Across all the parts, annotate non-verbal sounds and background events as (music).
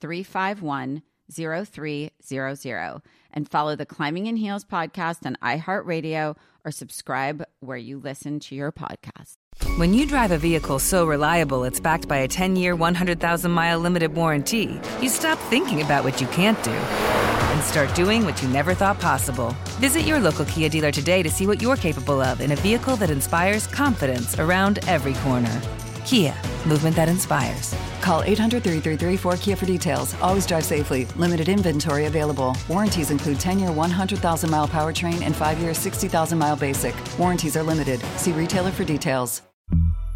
351 0300 and follow the Climbing in Heels podcast on iHeartRadio or subscribe where you listen to your podcast. When you drive a vehicle so reliable it's backed by a 10 year, 100,000 mile limited warranty, you stop thinking about what you can't do and start doing what you never thought possible. Visit your local Kia dealer today to see what you're capable of in a vehicle that inspires confidence around every corner. Kia, movement that inspires. Call 800 333 4KIA for details. Always drive safely. Limited inventory available. Warranties include 10 year 100,000 mile powertrain and 5 year 60,000 mile basic. Warranties are limited. See retailer for details.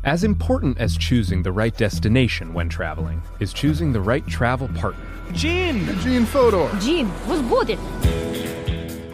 As important as choosing the right destination when traveling is choosing the right travel partner. Gene! Gene Fodor! Gene, was good.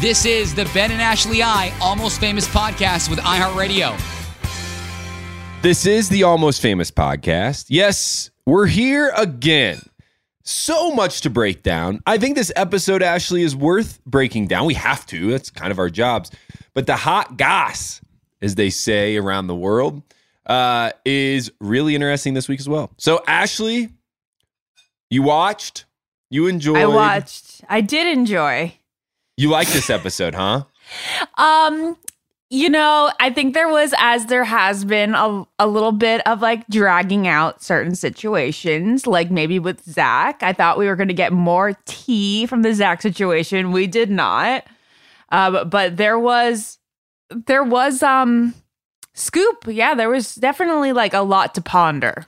This is the Ben and Ashley I Almost Famous podcast with iHeartRadio. This is the Almost Famous podcast. Yes, we're here again. So much to break down. I think this episode, Ashley, is worth breaking down. We have to, that's kind of our jobs. But the hot goss, as they say around the world, uh, is really interesting this week as well. So, Ashley, you watched, you enjoyed. I watched. I did enjoy. You like this episode, huh? Um, you know, I think there was, as there has been, a, a little bit of like dragging out certain situations, like maybe with Zach. I thought we were going to get more tea from the Zach situation. We did not. Uh, but there was, there was, um, scoop. Yeah, there was definitely like a lot to ponder.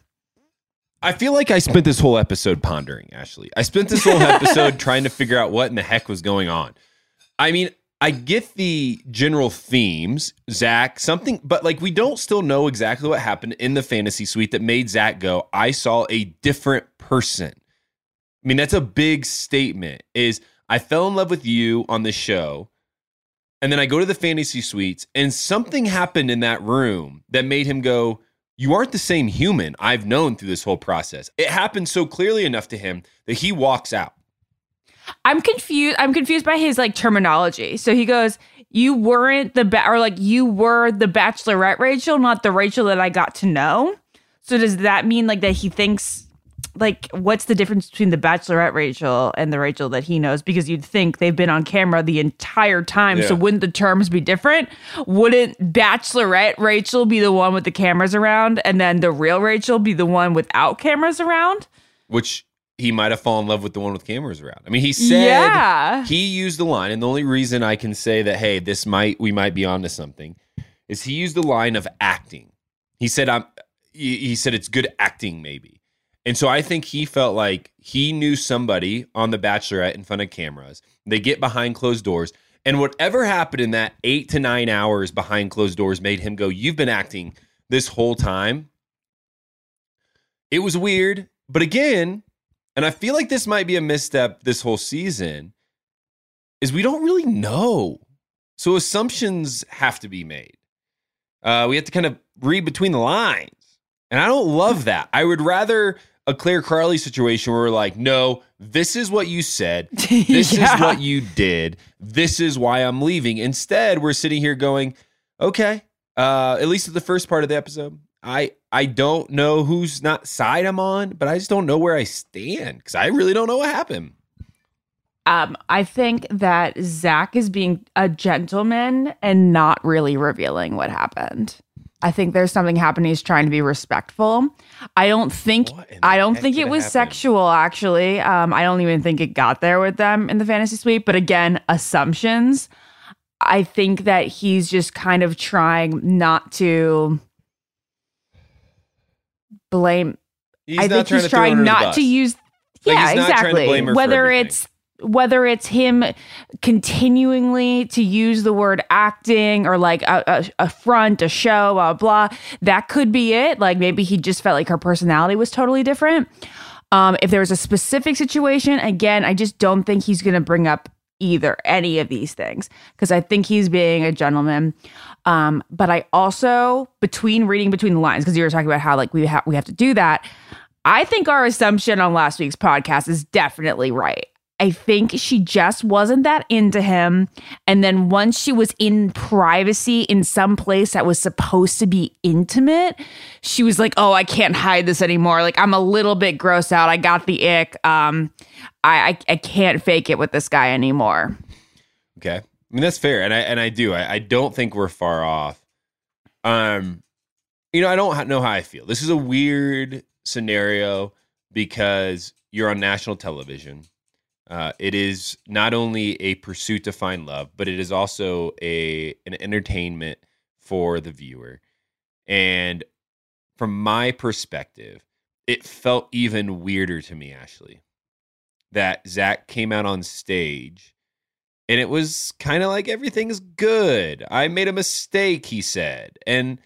I feel like I spent this whole episode pondering, Ashley. I spent this whole (laughs) episode trying to figure out what in the heck was going on. I mean, I get the general themes, Zach, something, but like we don't still know exactly what happened in the fantasy suite that made Zach go, I saw a different person. I mean, that's a big statement. Is I fell in love with you on the show, and then I go to the fantasy suites, and something happened in that room that made him go, you aren't the same human I've known through this whole process. It happened so clearly enough to him that he walks out. I'm confused. I'm confused by his like terminology. So he goes, "You weren't the ba- or like you were the Bachelorette Rachel, not the Rachel that I got to know." So does that mean like that he thinks like what's the difference between the Bachelorette Rachel and the Rachel that he knows? Because you'd think they've been on camera the entire time. So wouldn't the terms be different? Wouldn't Bachelorette Rachel be the one with the cameras around, and then the real Rachel be the one without cameras around? which he might have fallen in love with the one with cameras around. I mean, he said Yeah. he used the line, and the only reason I can say that, hey, this might we might be onto something, is he used the line of acting. He said, "I'm." He he said it's good acting, maybe, and so I think he felt like he knew somebody on The Bachelorette in front of cameras. They get behind closed doors, and whatever happened in that eight to nine hours behind closed doors made him go, "You've been acting this whole time." It was weird, but again, and I feel like this might be a misstep this whole season, is we don't really know. So assumptions have to be made. Uh, we have to kind of read between the lines. And I don't love that. I would rather a Clare Crawley situation where we're like, no, this is what you said. (laughs) This Yeah. is what you did. This is why I'm leaving. Instead, we're sitting here going, okay, uh, at least at the first part of the episode, I I don't know who's not side I'm on, but I just don't know where I stand because I really don't know what happened. Um, I think that Zach is being a gentleman and not really revealing what happened. I think there's something happening. He's trying to be respectful. I don't think I don't think it was happen? sexual. Actually, um, I don't even think it got there with them in the fantasy suite. But again, assumptions. I think that he's just kind of trying not to blame. He's I not think trying he's to throw her trying not to use. Like, yeah, he's not to exactly. blame her whether it's whether it's him continuingly to use the word acting or like a, a, a front, a show, blah, blah, that could be it. Like maybe he just felt like her personality was totally different. Um, if there was a specific situation, again, I just don't think he's going to bring up either any of these things because I think he's being a gentleman. Um, but I also between reading between the lines because you were talking about how like we have we have to do that. I think our assumption on last week's podcast is definitely right. I think she just wasn't that into him. And then once she was in privacy in some place that was supposed to be intimate, she was like, Oh, I can't hide this anymore. Like, I'm a little bit gross out. I got the ick. Um, I, I, I can't fake it with this guy anymore. Okay. I mean that's fair, and I and I do. I, I don't think we're far off. Um, you know, I don't know how I feel. This is a weird scenario because you're on national television. Uh, it is not only a pursuit to find love, but it is also a an entertainment for the viewer. And from my perspective, it felt even weirder to me, Ashley, that Zach came out on stage and it was kind of like everything's good. I made a mistake, he said. And,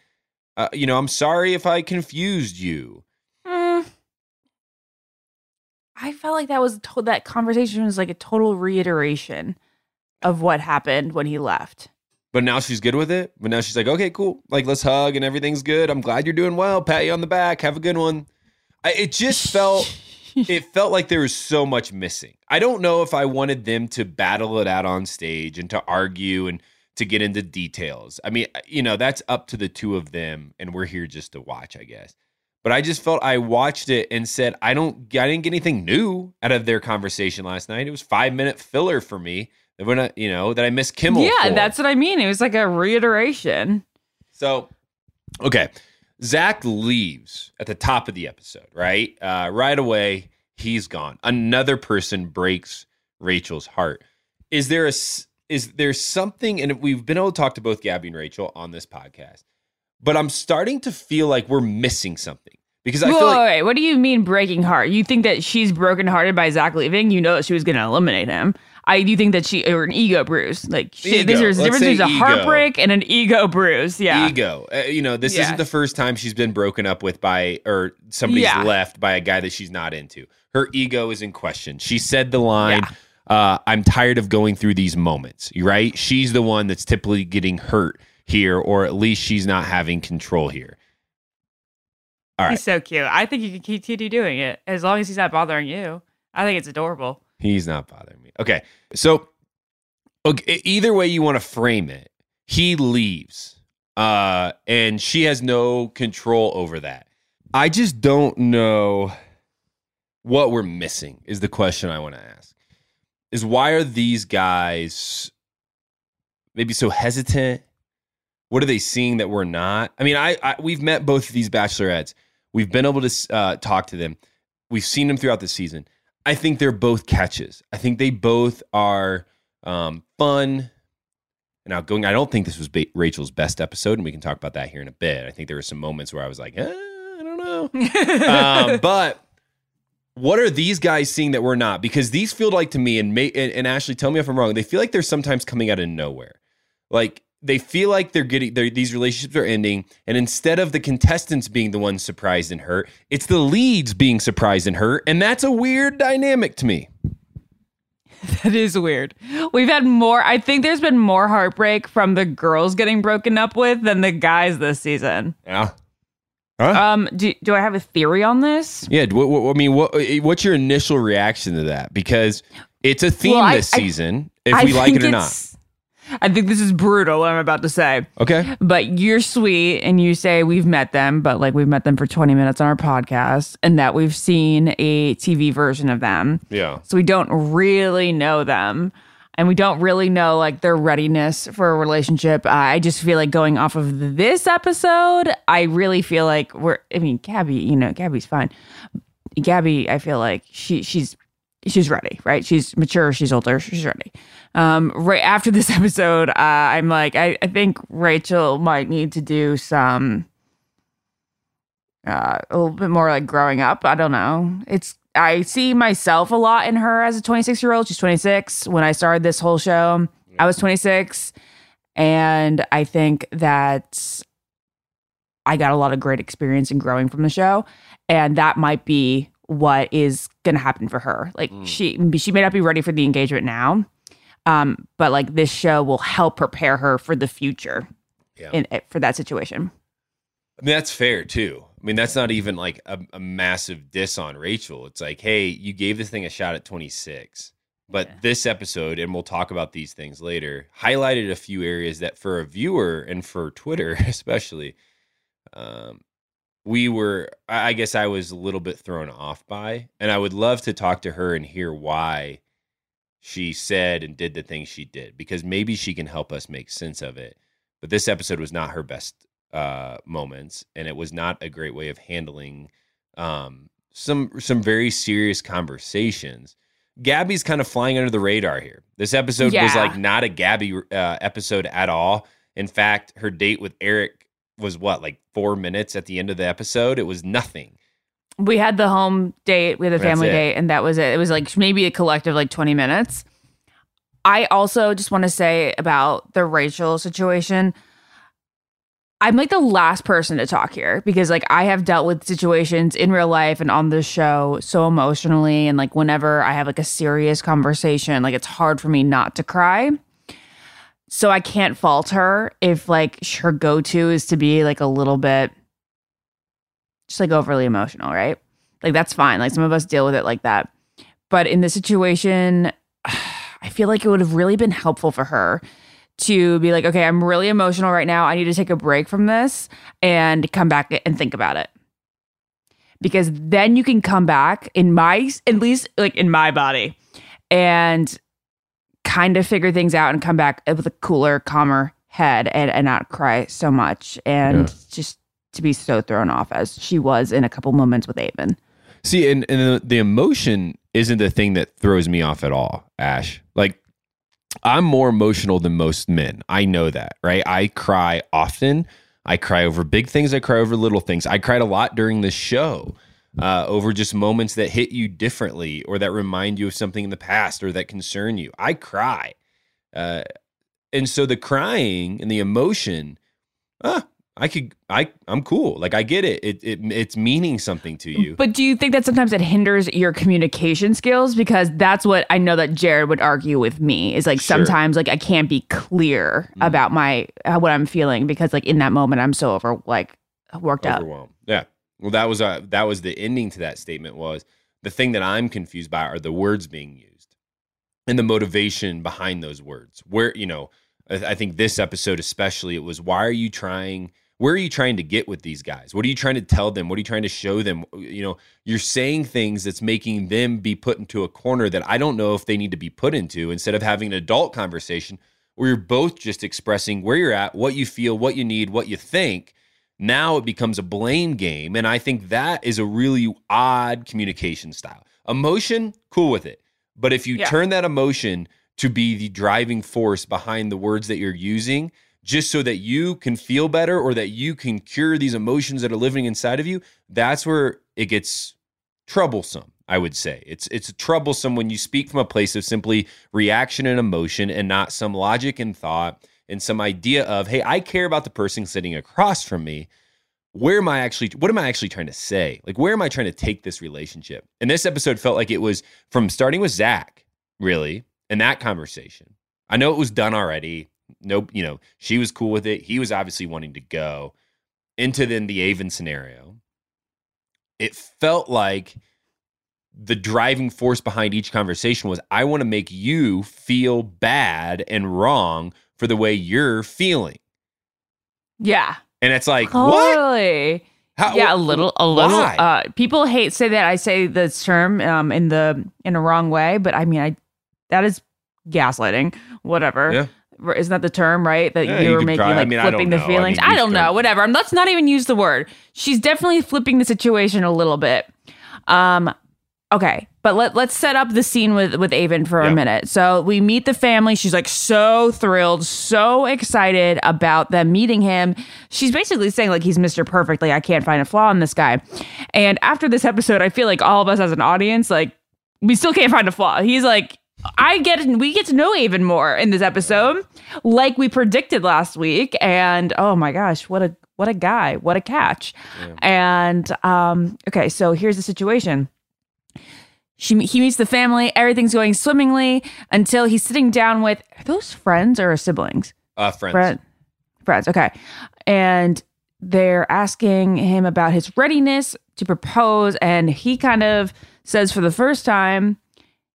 uh, you know, I'm sorry if I confused you. I felt like that was to- that conversation was like a total reiteration of what happened when he left. But now she's good with it. But now she's like, okay, cool. Like, let's hug and everything's good. I'm glad you're doing well. Pat you on the back. Have a good one. I, it just (laughs) felt, it felt like there was so much missing. I don't know if I wanted them to battle it out on stage and to argue and to get into details. I mean, you know, that's up to the two of them, and we're here just to watch, I guess. But I just felt I watched it and said, I don't, I didn't get anything new out of their conversation last night. It was five minute filler for me. That when I, you know, that I missed Kimmel. yeah, for. that's what I mean. It was like a reiteration. So, okay, Zach leaves at the top of the episode, right? Uh, right away, he's gone. Another person breaks Rachel's heart. Is there a, is there something? And we've been able to talk to both Gabby and Rachel on this podcast, but I'm starting to feel like we're missing something because I feel like wait, what do you mean breaking heart? You think that she's broken hearted by Zach leaving? You know that she was going to eliminate him. I do think that she or an ego bruise. Like she, Ego. there's a difference between a heartbreak and an ego bruise. Yeah, ego. Uh, you know, this Yeah. isn't the first time she's been broken up with by or somebody's Yeah. left by a guy that she's not into. Her ego is in question. She said the line, uh, "I'm tired of going through these moments." Right? She's the one that's typically getting hurt here, or at least she's not having control here. All right. He's so cute. I think you can continue doing it as long as he's not bothering you. I think it's adorable. He's not bothering me. Okay. So okay, either way you want to frame it, he leaves. Uh and she has no control over that. I just don't know what we're missing is the question I want to ask. Is why are these guys maybe so hesitant? What are they seeing that we're not? I mean, I, I we've met both of these bachelorettes. We've been able to uh, talk to them. We've seen them throughout the season. I think they're both catches. I think they both are um, fun and outgoing. I don't think this was ba- Rachel's best episode, and we can talk about that here in a bit. I think there were some moments where I was like, eh, I don't know. (laughs) um, but what are these guys seeing that we're not? Because these feel like to me, and, may, and, and Ashley, tell me if I'm wrong. They feel like they're sometimes coming out of nowhere. Like they feel like they're getting they're, these relationships are ending, and instead of the contestants being the ones surprised and hurt, it's the leads being surprised and hurt, and that's a weird dynamic to me. (laughs) That is weird. We've had more. I think there's been more heartbreak from the girls getting broken up with than the guys this season. Yeah. Um. Do Do I have a theory on this? Yeah. What, what, I mean, what what's your initial reaction to that? Because it's a theme Well, I- this I- season, if I we like it or not. I think this is brutal. What I'm about to say. Okay. But you're sweet and you say we've met them, but like we've met them for 20 minutes on our podcast and that we've seen a TV version of them. Yeah. So we don't really know them and we don't really know like their readiness for a relationship. I just feel like going off of this episode, I really feel like we're I mean, Gabby, you know, Gabby's fine. Gabby, I feel like she she's she's ready, right? She's mature, she's older, she's ready. Um, right after this (laughs) episode, uh, I'm like, I, I think Rachel might need to do some uh, a little bit more like growing up. I don't know. It's I see myself a lot in her as a 26 year old. She's 26. When I started this whole show, I was 26, and I think that I got a lot of great experience in growing from the show, and that might be what is going to happen for her. Like she she may not be ready for the engagement now, um, but like this show will help prepare her for the future, Yeah. in for that situation. I mean, that's fair too. I mean, that's not even like a, a massive diss on Rachel. It's like, hey, you gave this thing a shot at 26, but this episode, and we'll talk about these things later, highlighted a few areas that for a viewer and for Twitter (laughs) especially, um, we were, I guess I was a little bit thrown off by, and I would love to talk to her and hear why she said and did the things she did, because maybe she can help us make sense of it. But this episode was not her best uh, moments, and it was not a great way of handling um, some some very serious conversations. Gabby's kind of flying under the radar here. This episode was like not a Gabby uh, episode at all. In fact, her date with Erich was what like four minutes at the end of the episode. It was nothing. We had the home date, we had the family date, and that was it. It was like maybe a collective like 20 minutes. I also just want to say about the Rachel situation. I'm like the last person to talk here because like I have dealt with situations in real life and on this show so emotionally and like whenever I have like a serious conversation, like it's hard for me not to cry. So I can't fault her if like her go-to is to be like a little bit just like overly emotional, right? Like that's fine. Like some of us deal with it like that. But in this situation, (sighs) I feel like it would have really been helpful for her to be like, okay, I'm really emotional right now. I need to take a break from this and come back and think about it. Because then you can come back in my, at least like in my body, and kind of figure things out and come back with a cooler, calmer head and, and not cry so much and Yeah. just to be so thrown off as she was in a couple moments with Aven. See, and, and the, the emotion isn't the thing that throws me off at all, Ash. Like, I'm more emotional than most men. I know that, right? I cry often. I cry over big things. I cry over little things. I cried a lot during this show uh, over just moments that hit you differently or that remind you of something in the past or that concern you. I cry. Uh, and so the crying and the emotion, ah, I could, I, I'm cool. Like I get it. It, it it's meaning something to you. But do you think that sometimes it hinders your communication skills? Because that's what I know that Jared would argue with me is like Sure. Sometimes like I can't be clear about my uh, what I'm feeling because like in that moment I'm so over like worked up. overwhelmed. Yeah. Well, that was uh, that was the ending to that statement was the thing that I'm confused by are the words being used and the motivation behind those words. Where you know, I think this episode especially, it was why are you trying? Where are you trying to get with these guys? What are you trying to tell them? What are you trying to show them? You know, you're saying things that's making them be put into a corner that I don't know if they need to be put into instead of having an adult conversation where you're both just expressing where you're at, what you feel, what you need, what you think. Now it becomes a blame game. And I think that is a really odd communication style. Emotion, cool with it. But if you Yeah. turn that emotion to be the driving force behind the words that you're using, just so that you can feel better or that you can cure these emotions that are living inside of you, that's where it gets troublesome. I would say it's it's troublesome when you speak from a place of simply reaction and emotion and not some logic and thought and some idea of hey I care about the person sitting across from me. Where am I actually? What am I actually trying to say? Like where am I trying to take this relationship? And this episode felt like it was from starting with Zach really and that conversation. I know it was done already. Nope, you know she was cool with it. He was obviously wanting to go into then the Aven scenario. It felt like the driving force behind each conversation was I want to make you feel bad and wrong for the way you're feeling. Yeah. And it's like, what? How- yeah, a little, a little. Uh, people hate say that I say this term um, in the in a wrong way, but I mean, I that is gaslighting. Whatever. Yeah. Isn't that the term, right? That Yeah, you were making try- like I don't flipping the know. I feelings. mean, I, don't know. Whatever. Um, Let's not even use the word. She's definitely flipping the situation a little bit. Um, okay, but let let's set up the scene with with Aven for Yeah. a minute. So we meet the family. She's like so thrilled, so excited about them meeting him. She's basically saying like he's Mr. Perfect. Like I can't find a flaw in this guy. And after this episode, I feel like all of us as an audience, like we still can't find a flaw. He's like. I get we get to know Aven more in this episode, like we predicted last week, and oh my gosh, what a what a guy, what a catch! And um, okay, so here's the situation. She he meets the family, everything's going swimmingly until he's sitting down with are those friends or siblings? Uh, friends. Friend, friends, okay. And they're asking him about his readiness to propose, and he kind of says for the first time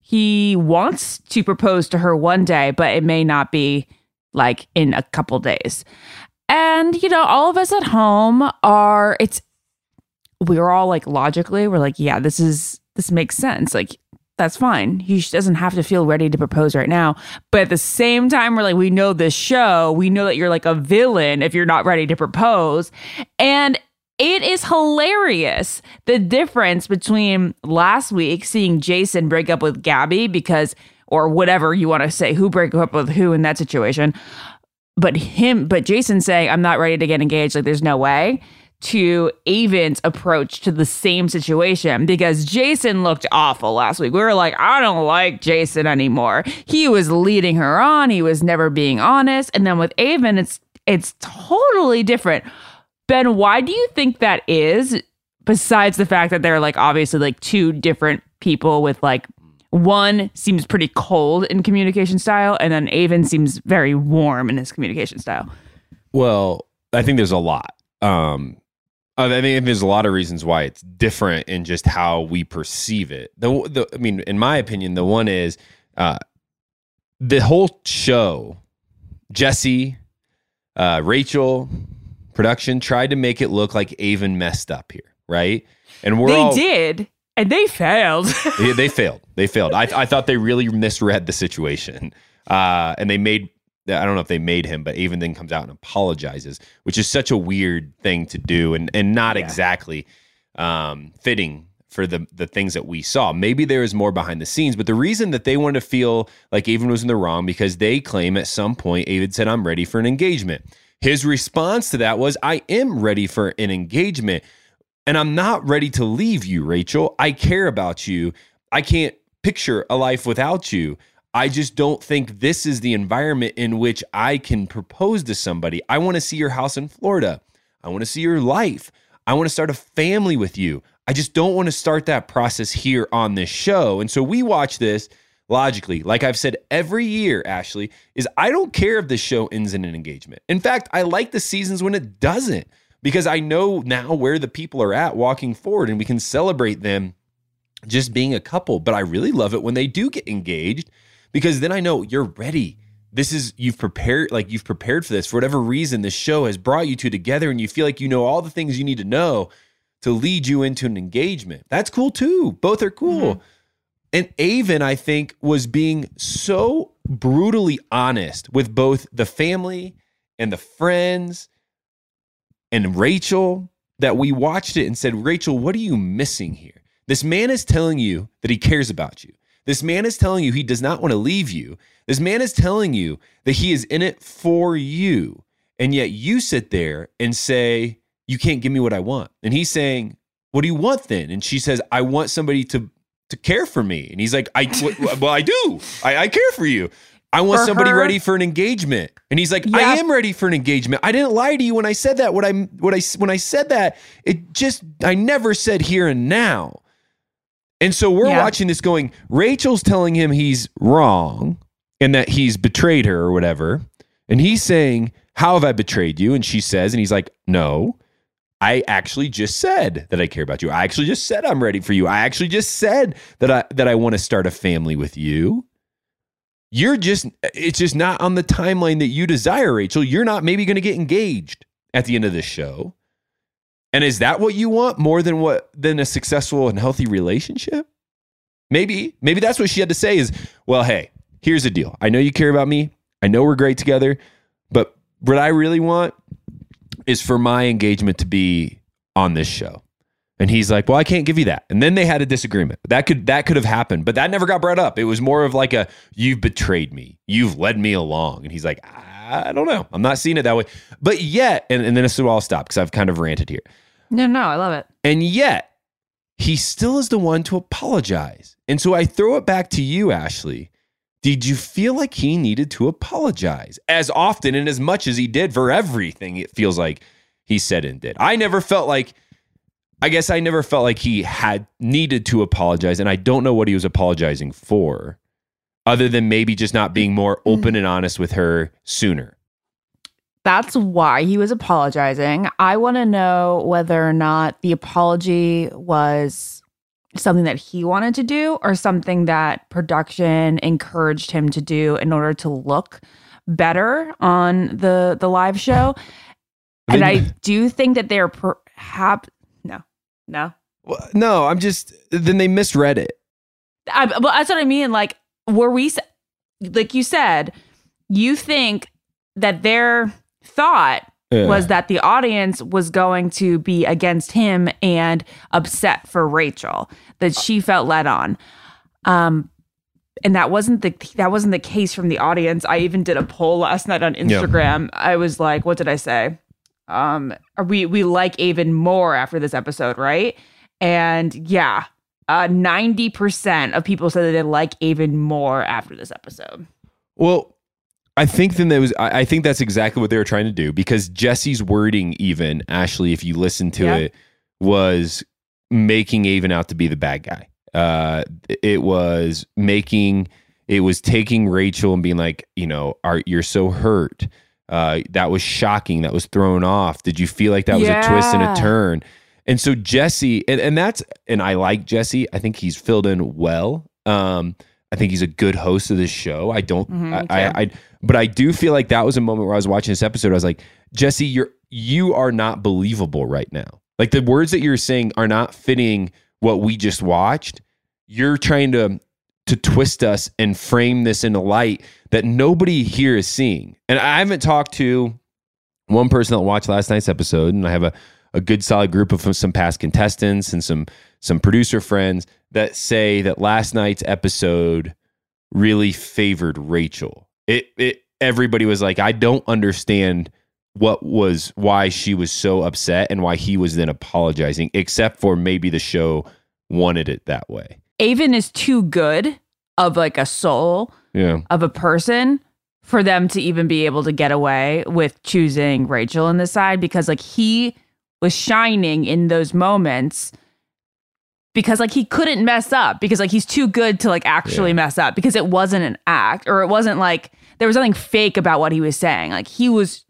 he wants to propose to her one day, but it may not be like in a couple days. And you know, all of us at home are it's we're all like logically, we're like, yeah, this is this makes sense. Like that's fine. He doesn't have to feel ready to propose right now. But at the same time, we're like, we know this show. We know that you're like a villain if you're not ready to propose. And it is hilarious the difference between last week seeing Jason break up with Gabby because, or whatever you want to say, who break up with who in that situation. But him, but Jason saying, I'm not ready to get engaged. Like, there's no way to Aven's approach to the same situation because Jason looked awful last week. We were like, I don't like Jason anymore. He was leading her on. He was never being honest. And then with Aven, it's it's totally different. Ben, why do you think that is? Besides the fact that they're like obviously like two different people with like one seems pretty cold in communication style, and then Aven seems very warm in his communication style. Well, I think there's a lot. Um, I think there's a lot of reasons why it's different in just how we perceive it. The, the I mean, in my opinion, the one is uh, the whole show. Jesse, uh, Rachel, production tried to make it look like Aven messed up here, right? And we're they all, did, and they failed. Yeah, they (laughs) failed. They failed. I, I thought they really misread the situation. Uh, and they made, I don't know if they made him, but even then comes out and apologizes, which is such a weird thing to do and, and not exactly um, fitting for the, the things that we saw. Maybe there is more behind the scenes, but the reason that they wanted to feel like Aven was in the wrong because they claim at some point Aven said, I'm ready for an engagement. His response to that was, I am ready for an engagement and I'm not ready to leave you, Rachel. I care about you. I can't picture a life without you. I just don't think this is the environment in which I can propose to somebody. I want to see your house in Florida. I want to see your life. I want to start a family with you. I just don't want to start that process here on this show. And so we watch this logically. Like I've said every year, Ashley, is I don't care if this show ends in an engagement. In fact, I like the seasons when it doesn't. because I know now where the people are at walking forward and we can celebrate them just being a couple. But I really love it when they do get engaged because then I know you're ready. This is you've prepared like you've prepared for this for whatever reason this show has brought you two together and you feel like you know all the things you need to know to lead you into an engagement. That's cool too. Both are cool. Mm-hmm. And Aven, I think, was being so brutally honest with both the family and the friends and Rachel that we watched it and said, Rachel, what are you missing here? This man is telling you that he cares about you. This man is telling you he does not want to leave you. This man is telling you that he is in it for you. And yet you sit there and say, You can't give me what I want. And he's saying, What do you want then? And she says, I want somebody to to care for me. And he's like, I (laughs) well, I do. I, I care for you. I want For somebody her- ready for an engagement. And he's like, I am ready for an engagement. I didn't lie to you when I said that. What I what I when I said that, it just I never said here and now. And so we're Yeah. watching this going, Rachel's telling him he's wrong and that he's betrayed her or whatever. And he's saying, How have I betrayed you? And she says, and he's like, No, I actually just said that I care about you. I actually just said I'm ready for you. I actually just said that I that I want to start a family with you. You're just it's just not on the timeline that you desire, Rachel. You're not maybe going to get engaged at the end of this show. And is that what you want more than what than a successful and healthy relationship? Maybe. Maybe that's what she had to say is, well, hey, here's the deal. I know you care about me. I know we're great together, but what I really want is for my engagement to be on this show. And he's like, "Well, I can't give you that." And then they had a disagreement. That could that could have happened, but that never got brought up. It was more of like a you've betrayed me. You've led me along. And he's like, ah, "I don't know. I'm not seeing it that way." But yet, and, and then this is where I'll stop because I've kind of ranted here. No, no, I love it. And yet, he still is the one to apologize. And so I throw it back to you, Ashley. Did you feel like he needed to apologize as often and as much as he did for everything it feels like he said and did? I never felt like, I guess I never felt like he had needed to apologize. And I don't know what he was apologizing for, other than maybe just not being more mm-hmm. open and honest with her sooner. That's why he was apologizing. I want to know whether or not the apology was something that he wanted to do or something that production encouraged him to do in order to look better on the the live show. And I (laughs) do think that they're perhaps no, no. Well, no, I'm just, then they misread it. I, but that's what I mean. Like, were we, like you said, you think that their thought Yeah. was that the audience was going to be against him and upset for Rachel, that she felt led on. Um, and that wasn't the that wasn't the case from the audience. I even did a poll last night on Yeah. Instagram. I was like, what did I say? Um, are we we like Aven more after this episode, right? And yeah, uh, ninety percent of people said that they like Aven more after this episode. Well, I think then there was. I I think that's exactly what they were trying to do because Jesse's wording, even Ashley, if you listen to Yeah. it, was making Aven out to be the bad guy. Uh, it was making. It was taking Rachel and being like, you know, are you're so hurt. Uh, that was shocking. That was thrown off. Did you feel like that was a twist and a turn? And so Jesse, and, and that's, and I like Jesse. I think he's filled in well. Um, I think he's a good host of this show. I don't, Mhm, I, I. I, but I do feel like that was a moment where I was watching this episode. I was like, Jesse, you're, you are not believable right now. Like the words that you're saying are not fitting what we just watched. You're trying to, to twist us and frame this in a light that nobody here is seeing. And I haven't talked to one person that watched last night's episode, and I have a, a good solid group of some past contestants and some some producer friends that say that last night's episode really favored Rachel. It it everybody was like, I don't understand what was why she was so upset and why he was then apologizing, except for maybe the show wanted it that way. Aven is too good of like a soul Yeah. of a person for them to even be able to get away with choosing Rachel on this side because like he was shining in those moments because like he couldn't mess up because like he's too good to like actually Yeah. mess up because it wasn't an act or it wasn't like there was nothing fake about what he was saying like he was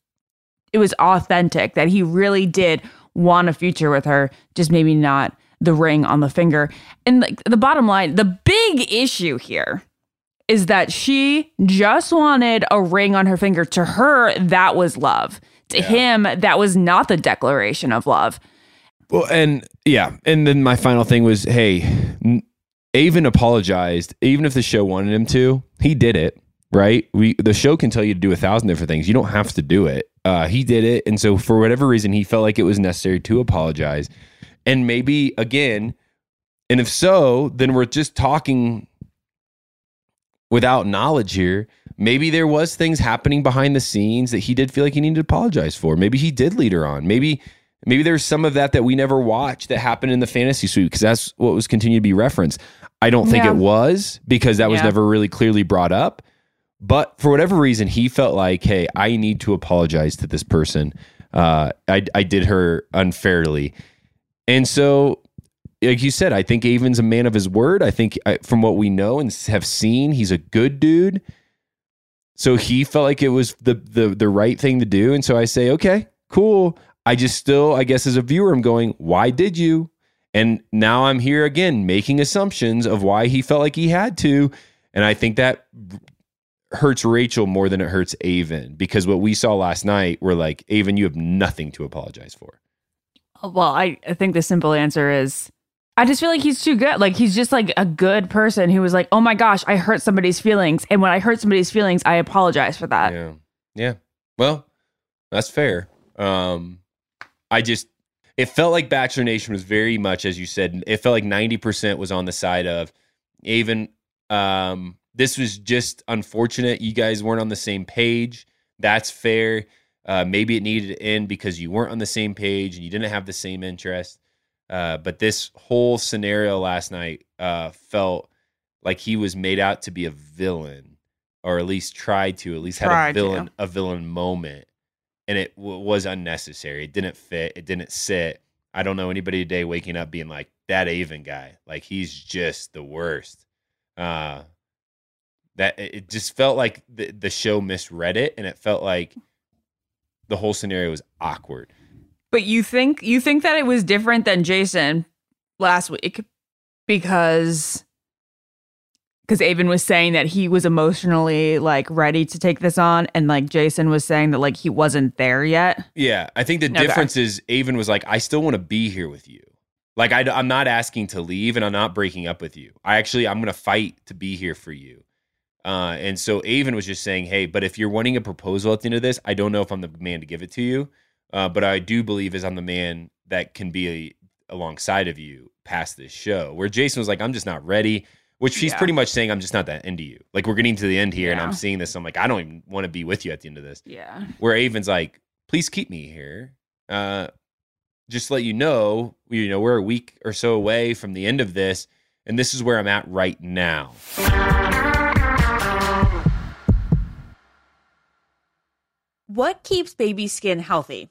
it was authentic that he really did want a future with her, just maybe not the ring on the finger. And like the bottom line, the big issue here is that she just wanted a ring on her finger. To her, that was love. To him, that was not the declaration of love. Well, and yeah, and then my final thing was, hey, Aven apologized. Even if the show wanted him to, he did it. Right? We the show can tell you to do a thousand different things. You don't have to do it. Uh, he did it, and so for whatever reason, he felt like it was necessary to apologize. And maybe again, and if so, then we're just talking without knowledge here. Maybe there was things happening behind the scenes that he did feel like he needed to apologize for. Maybe he did lead her on. Maybe maybe there's some of that that we never watched that happened in the fantasy suite because that's what was continued to be referenced. I don't think Yeah. it was because that was Yeah. never really clearly brought up. But for whatever reason, he felt like, hey, I need to apologize to this person. Uh, I, I did her unfairly. And so, like you said, I think Aven's a man of his word. I think I, from what we know and have seen, he's a good dude. So he felt like it was the the the right thing to do. And so I say, okay, cool. I just still, I guess, as a viewer, I'm going, why did you? And now I'm here again making assumptions of why he felt like he had to. And I think that hurts Rachel more than it hurts Aven because what we saw last night were like, Aven, you have nothing to apologize for. Well, I, I think the simple answer is I just feel like he's too good. Like he's just like a good person who was like, oh my gosh, I hurt somebody's feelings. And when I hurt somebody's feelings, I apologize for that. Yeah. Yeah. Well, that's fair. Um, I just, it felt like Bachelor Nation was very much, as you said, it felt like 90% was on the side of Aven. Um, this was just unfortunate. You guys weren't on the same page. That's fair. Uh, maybe it needed to end because you weren't on the same page and you didn't have the same interest. Uh, but this whole scenario last night uh, felt like he was made out to be a villain, or at least tried to, at least had a Tried to. villain, a villain moment, and it w- was unnecessary. It didn't fit. It didn't sit. I don't know anybody today waking up being like that Aven guy. Like he's just the worst. Uh, that it it just felt like the the show misread it, and it felt like the whole scenario was awkward. But you think you think that it was different than Jason last week because because Aven was saying that he was emotionally like ready to take this on, and like Jason was saying that like he wasn't there yet. Yeah, I think the Okay. difference is Aven was like, I still want to be here with you. Like I, am not asking to leave, and I'm not breaking up with you. I actually, I'm going to fight to be here for you. Uh, and so Aven was just saying, hey, but if you're wanting a proposal at the end of this, I don't know if I'm the man to give it to you, uh, but I do believe is I'm the man that can be alongside of you past this show. Where Jason was like, I'm just not ready. Which he's Yeah. pretty much saying, I'm just not that into you. Like we're getting to the end here, and I'm seeing this. I'm like, I don't even want to be with you at the end of this Yeah. where Aven's like, please keep me here. Uh, just to let you know, you know, we're a week or so away from the end of this, and this is where I'm at right now. What keeps baby skin healthy?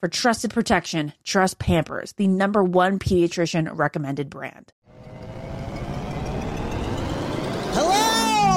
For trusted protection, trust Pampers, the number one pediatrician recommended brand.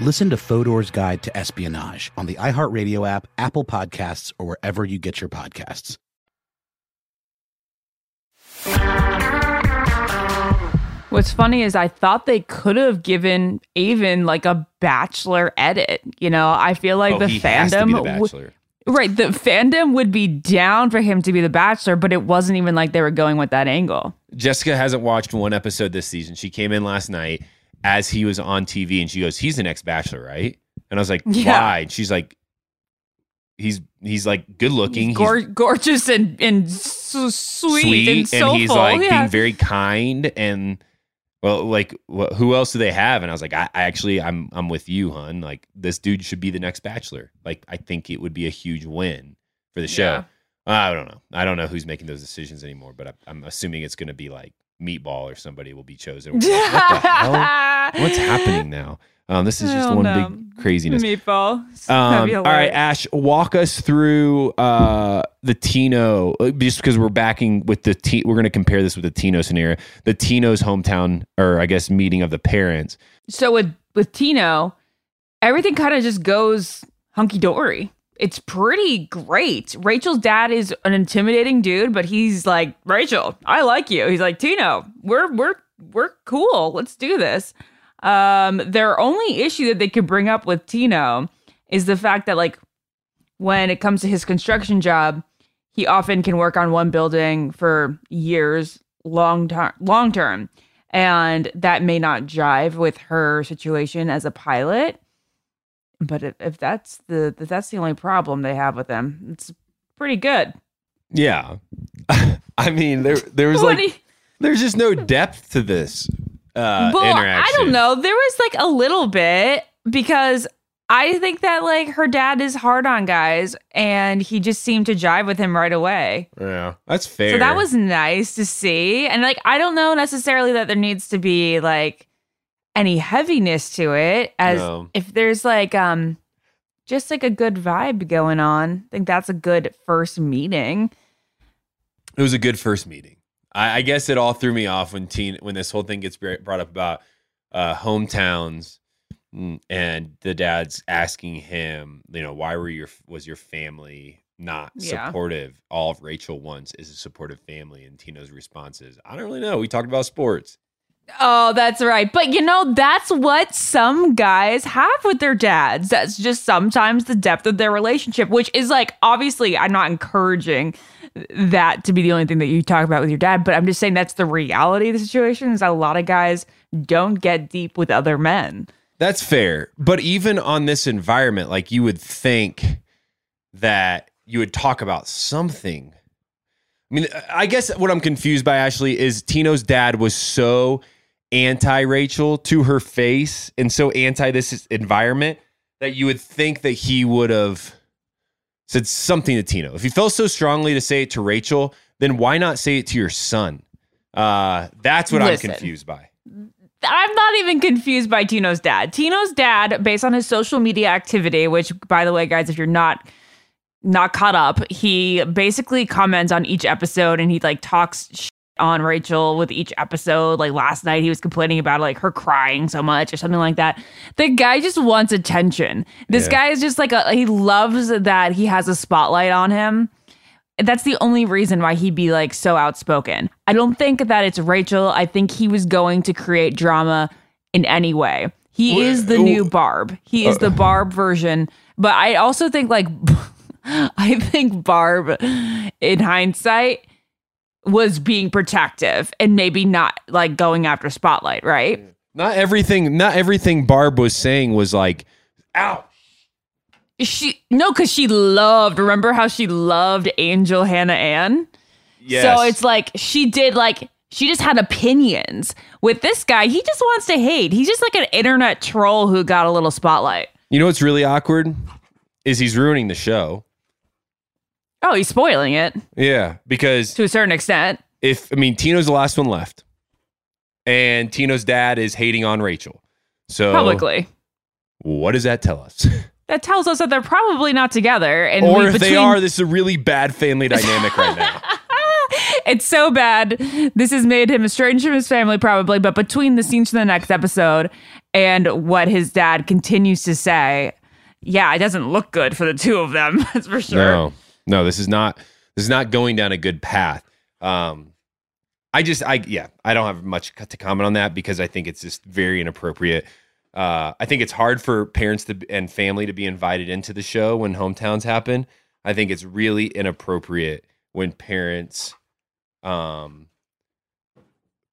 Listen to Fodor's Guide to Espionage on the iHeartRadio app, Apple Podcasts, or wherever you get your podcasts. What's funny is I thought they could have given Aven like a bachelor edit. You know, I feel like Oh, the he has to be fandom the w- right, the fandom would be down for him to be the bachelor, but it wasn't even like they were going with that angle. Jessica hasn't watched one episode this season. She came in last night as he was on TV and she goes, He's the next bachelor, right? And I was like, Yeah. Why? And she's like, He's he's like good looking. He's Gor- gorgeous and and so sweet, sweet and and, soulful. he's like yeah. being very kind and well like wh- who else do they have and i was like I, I actually i'm i'm with you hun like this dude should be the next bachelor like i think it would be a huge win for the show i don't know i don't know who's making those decisions anymore but I, i'm assuming it's going to be like meatball or somebody will be chosen like, (laughs) what the hell what's happening now um, this is just one know. big craziness Meatball. Um, all right. Ash, walk us through uh, the Tino, uh, just because we're backing with the T. We're going to compare this with the Tino scenario. The Tino's hometown, or I guess meeting of the parents. So with with Tino, everything kind of just goes hunky dory. It's pretty great. Rachel's dad is an intimidating dude, but he's like, Rachel, I like you. He's like, Tino, we're we're we're cool. Let's do this. Um, their only issue that they could bring up with Tino is the fact that like when it comes to his construction job, he often can work on one building for years, long term, long term, and that may not jive with her situation as a pilot. But if, if that's the if that's the only problem they have with him, it's pretty good. Yeah. (laughs) I mean, there there was (laughs) like you- there's just no depth to this uh well. I don't know. There was like a little bit because I think that like her dad is hard on guys and he just seemed to jive with him right away. Yeah. That's fair. So that was nice to see. And like I don't know necessarily that there needs to be like any heaviness to it as No. if there's like um just like a good vibe going on. I think that's a good first meeting. It was a good first meeting. I, I guess it all threw me off when teen when this whole thing gets brought up about uh, hometowns, and the dad's asking him, you know, why were your was your family not Yeah. supportive? All of Rachel wants is a supportive family, and Tino's response is, I don't really know. We talked about sports. Oh, that's right. But you know, that's what some guys have with their dads. That's just sometimes the depth of their relationship, which is like, obviously, I'm not encouraging that to be the only thing that you talk about with your dad, but I'm just saying that's the reality of the situation is that a lot of guys don't get deep with other men. That's fair. But even on this environment, like you would think that you would talk about something. I mean, I guess what I'm confused by, Ashley, is Tino's dad was so anti Rachel to her face and so anti this environment that you would think that he would have said something to Tino. If he felt so strongly to say it to Rachel, then why not say it to your son? Uh, that's what Listen. I'm confused by. I'm not even confused by Tino's dad. Tino's dad, based on his social media activity, which by the way, guys, if you're not not caught up, he basically comments on each episode and he like talks on Rachel with each episode. Like last night, he was complaining about like her crying so much or something like that. The guy just wants attention. This Yeah. guy is just like a he loves that he has a spotlight on him. That's the only reason why he'd be like so outspoken. I don't think that it's Rachel. I think he was going to create drama in any way. He is the new Barb. He is uh. the Barb version. But I also think like (laughs) I think Barb in hindsight was being protective and maybe not like going after spotlight, right? Not everything. Not everything Barb was saying was like, "Ow." She no, because she loved. Remember how she loved Angel Hannah Ann? Yes. So it's like she did like she just had opinions. With this guy, he just wants to hate. He's just like an internet troll who got a little spotlight. You know what's really awkward is he's ruining the show. Oh, he's spoiling it Yeah, because to a certain extent. if I mean Tino's the last one left, and Tino's dad is hating on Rachel, so Publicly. What does that tell us? (laughs) That tells us that they're probably not together. And or we- if they between- are, this is a really bad family dynamic right now. (laughs) it's so bad. This has made him estranged from his family, probably. But between the scenes from the next episode and what his dad continues to say, yeah, it doesn't look good for the two of them. (laughs) That's for sure. No, no, this is not. This is not going down a good path. Um, I just, I yeah, I don't have much to comment on that because I think it's just very inappropriate. Uh, I think it's hard for parents to, and family to be invited into the show when hometowns happen. I think it's really inappropriate when parents um,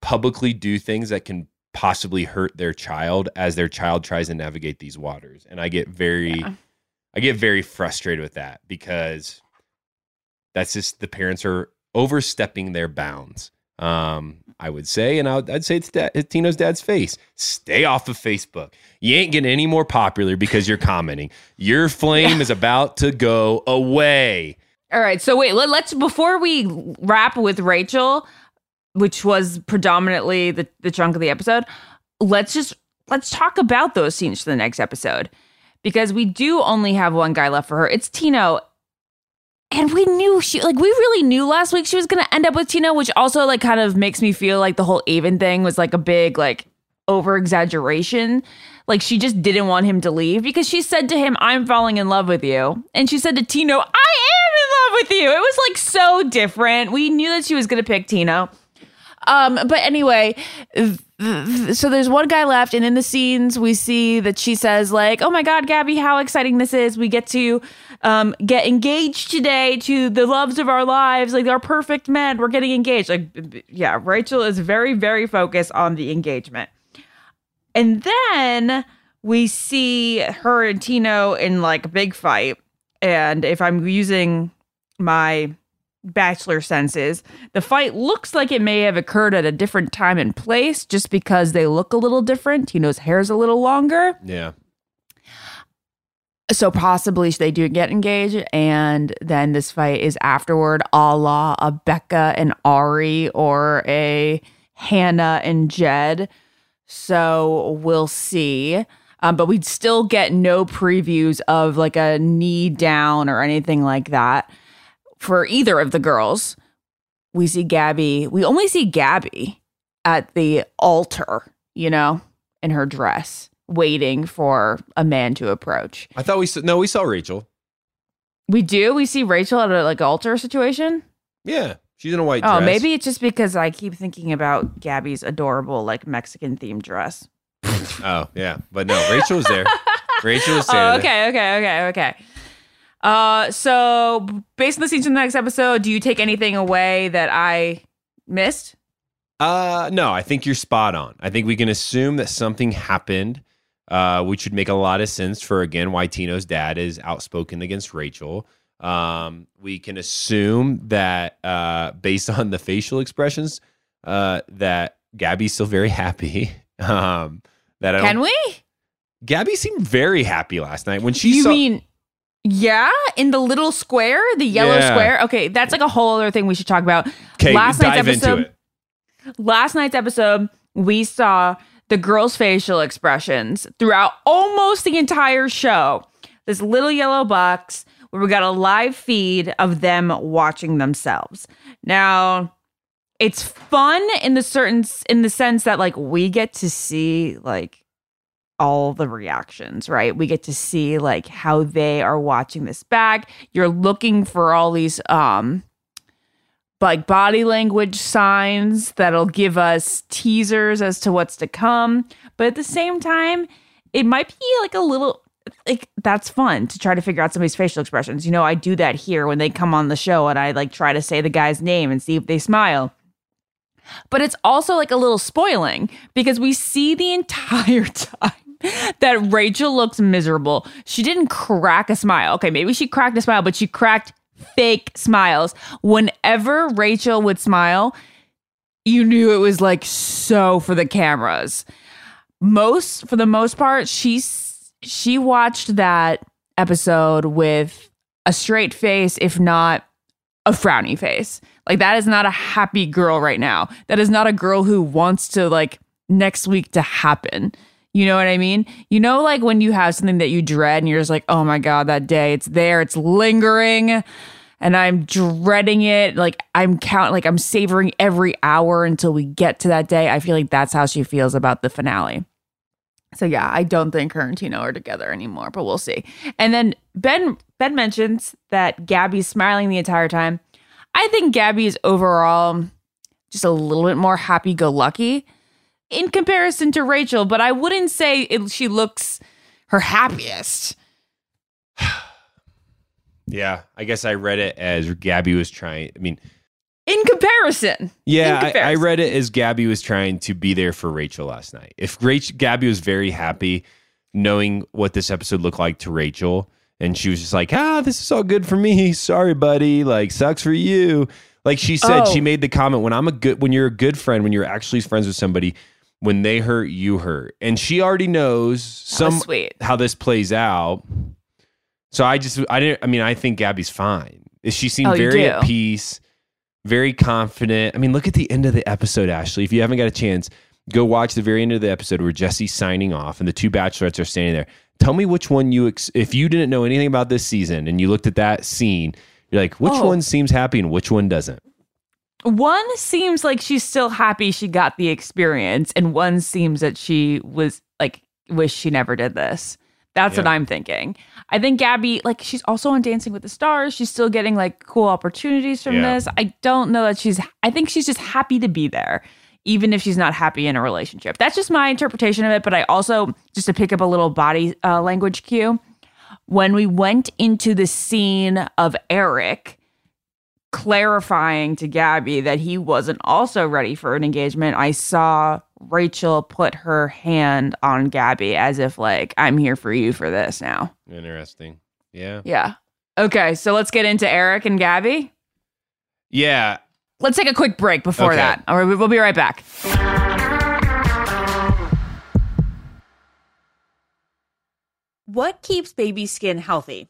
publicly do things that can possibly hurt their child as their child tries to navigate these waters. And I get very, I get very frustrated with that because that's just the parents are overstepping their bounds. Um, I would say, and I'd, I'd say it's, dad, it's Tino's dad's face. Stay off of Facebook. You ain't getting any more popular because you're commenting. Your flame is about to go away. All right. So wait, let, let's before we wrap with Rachel, which was predominantly the, the chunk of the episode, let's just let's talk about those scenes for the next episode. Because we do only have one guy left for her. It's Tino. And we knew she like we really knew last week she was gonna end up with Tino, which also like kind of makes me feel like the whole Aven thing was like a big like over exaggeration. Like she just didn't want him to leave because she said to him, I'm falling in love with you. And she said to Tino, I am in love with you. It was like so different. We knew that she was gonna pick Tino. Um, but anyway, th- so there's one guy left, and in the scenes we see that she says like, "Oh my God, Gabby, how exciting this is! We get to um, get engaged today to the loves of our lives, like our perfect men. We're getting engaged." Like, yeah, Rachel is very, very focused on the engagement, and then we see her and Tino in like a big fight. And if I'm using my bachelor senses. The fight looks like it may have occurred at a different time and place just because they look a little different. Tino's hair's a little longer. Yeah. So possibly they do get engaged, and then this fight is afterward, a la a Becca and Ari or a Hannah and Jed. So we'll see. Um, but we'd still get no previews of like a knee down or anything like that for either of the girls. We see Gabby, we only see Gabby at the altar, you know, in her dress, waiting for a man to approach. I thought we saw, no, we saw Rachel. We do. We see Rachel at a like altar situation. Yeah, she's in a white dress. Oh, dress. maybe it's just because I keep thinking about Gabby's adorable like Mexican themed dress. (laughs) Oh, yeah, but no, Rachel was there. Rachel was (laughs) Oh, there. okay, okay, okay, okay. Uh, so based on the scenes from the next episode, do you take anything away that I missed? Uh, no, I think you're spot on. I think we can assume that something happened, uh, which would make a lot of sense for again why Tino's dad is outspoken against Rachel. Um, we can assume that uh, based on the facial expressions, uh, that Gabby's still very happy. (laughs) Um, that I Can we? Gabby seemed very happy last night when she you saw. mean yeah, in the little square, the yellow Yeah. square? Okay, that's like a whole other thing we should talk about. Okay, last night's episode. into it. Last night's episode, we saw the girls' facial expressions throughout almost the entire show. This little yellow box where we got a live feed of them watching themselves. Now, it's fun in the certain in the sense that like we get to see like all the reactions, right? We get to see like how they are watching this back. You're looking for all these um like body language signs that'll give us teasers as to what's to come. But at the same time, it might be like a little like that's fun to try to figure out somebody's facial expressions. You know, I do that here when they come on the show and I like try to say the guy's name and see if they smile. But it's also like a little spoiling because we see the entire (laughs) time that Rachel looks miserable. She didn't crack a smile. Okay, maybe she cracked a smile, but she cracked fake smiles. Whenever Rachel would smile, you knew it was like so for the cameras. Most for the most part, she she watched that episode with a straight face, if not a frowny face. Like that is not a happy girl right now. That is not a girl who wants to like next week to happen. You know what I mean? You know, like when you have something that you dread and you're just like, oh my God, that day, it's there, it's lingering, and I'm dreading it. Like I'm count like I'm savoring every hour until we get to that day. I feel like that's how she feels about the finale. So yeah, I don't think her and Tino are together anymore, but we'll see. And then Ben Ben mentions that Gabby's smiling the entire time. I think Gabby is overall just a little bit more happy go lucky in comparison to Rachel, but I wouldn't say it, she looks her happiest. (sighs) Yeah, I guess I read it as Gabby was trying. I mean, In comparison. yeah, In I, I read it as Gabby was trying to be there for Rachel last night. If Rach, Gabby was very happy knowing what this episode looked like to Rachel, and she was just like, "Ah, this is all good for me. Sorry, buddy. Like, sucks for you." Like she said, Oh. she made the comment when I'm a good, when you're a good friend, when you're actually friends with somebody, when they hurt, you hurt, and she already knows some sweet. how this plays out. So I just, I didn't. I mean, I think Gabby's fine. She seemed Oh, very at peace, very confident. I mean, look at the end of the episode, Ashley. If you haven't got a chance, go watch the very end of the episode where Jesse's signing off and the two bachelorettes are standing there. Tell me which one you, ex- if you didn't know anything about this season and you looked at that scene, you're like, which Oh. one seems happy and which one doesn't? One seems like she's still happy she got the experience, and one seems that she was like wish she never did this. That's what I'm thinking. I think Gabby, like, she's also on Dancing with the Stars. She's still getting like cool opportunities from Yeah. this. I don't know that she's, I think she's just happy to be there, even if she's not happy in a relationship. That's just my interpretation of it. But I also, just to pick up a little body uh, language cue, when we went into the scene of Erich clarifying to Gabby that he wasn't also ready for an engagement, I saw Rachel put her hand on Gabby as if like I'm here for you for this now. Interesting. Yeah. Yeah. Okay, so let's get into Erich and Gabby. Yeah. Let's take a quick break before Okay. that. All right, we'll be right back. What keeps baby skin healthy?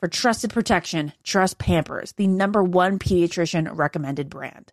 For trusted protection, trust Pampers, the number one pediatrician recommended brand.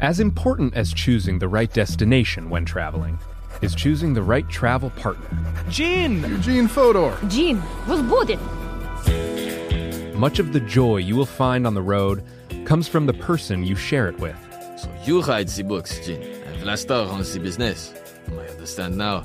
As important as choosing the right destination when traveling is choosing the right travel partner. Gene! Eugene Fodor! Gene, we'll Much of the joy you will find on the road comes from the person you share it with. So you write the books, Gene. I've on the business. I understand now.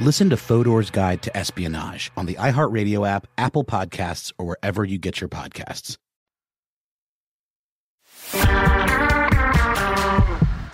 Listen to Fodor's Guide to Espionage on the iHeartRadio app, Apple Podcasts, or wherever you get your podcasts.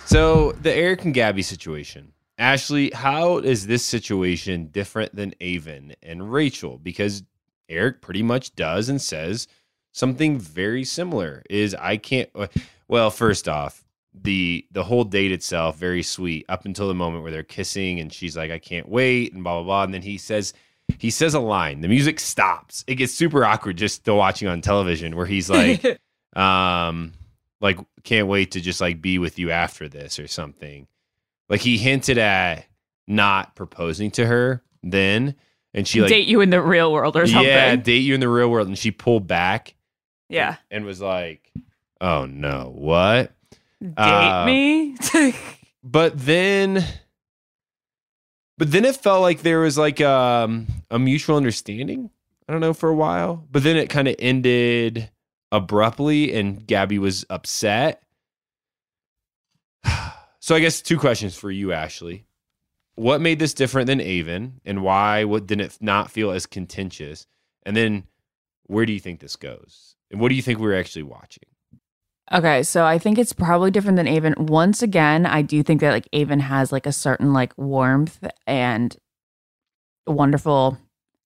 So the Erich and Gabby situation. Ashley, how is this situation different than Aven and Rachel? Because Erich pretty much does and says something very similar. Is I can't uh, well, first off, the the whole date itself very sweet up until the moment where they're kissing and she's like I can't wait and blah blah blah and then he says he says a line. The music stops. It gets super awkward just still watching on television where he's (laughs) like um like can't wait to just like be with you after this or something. Like he hinted at not proposing to her then and she like date you in the real world or something. Yeah, date you in the real world and she pulled back Yeah. and was like, "Oh no, what?" Date Uh, me? (laughs) But then but then it felt like there was like um a mutual understanding. I don't know for a while, but then it kind of ended abruptly and Gabby was upset. (sighs) So I guess two questions for you Ashley. What made this different than Aven and why what did it not feel as contentious? And then where do you think this goes? And what do you think we're actually watching? Okay, so I think it's probably different than Aven. Once again, I do think that like Aven has like a certain like warmth and wonderful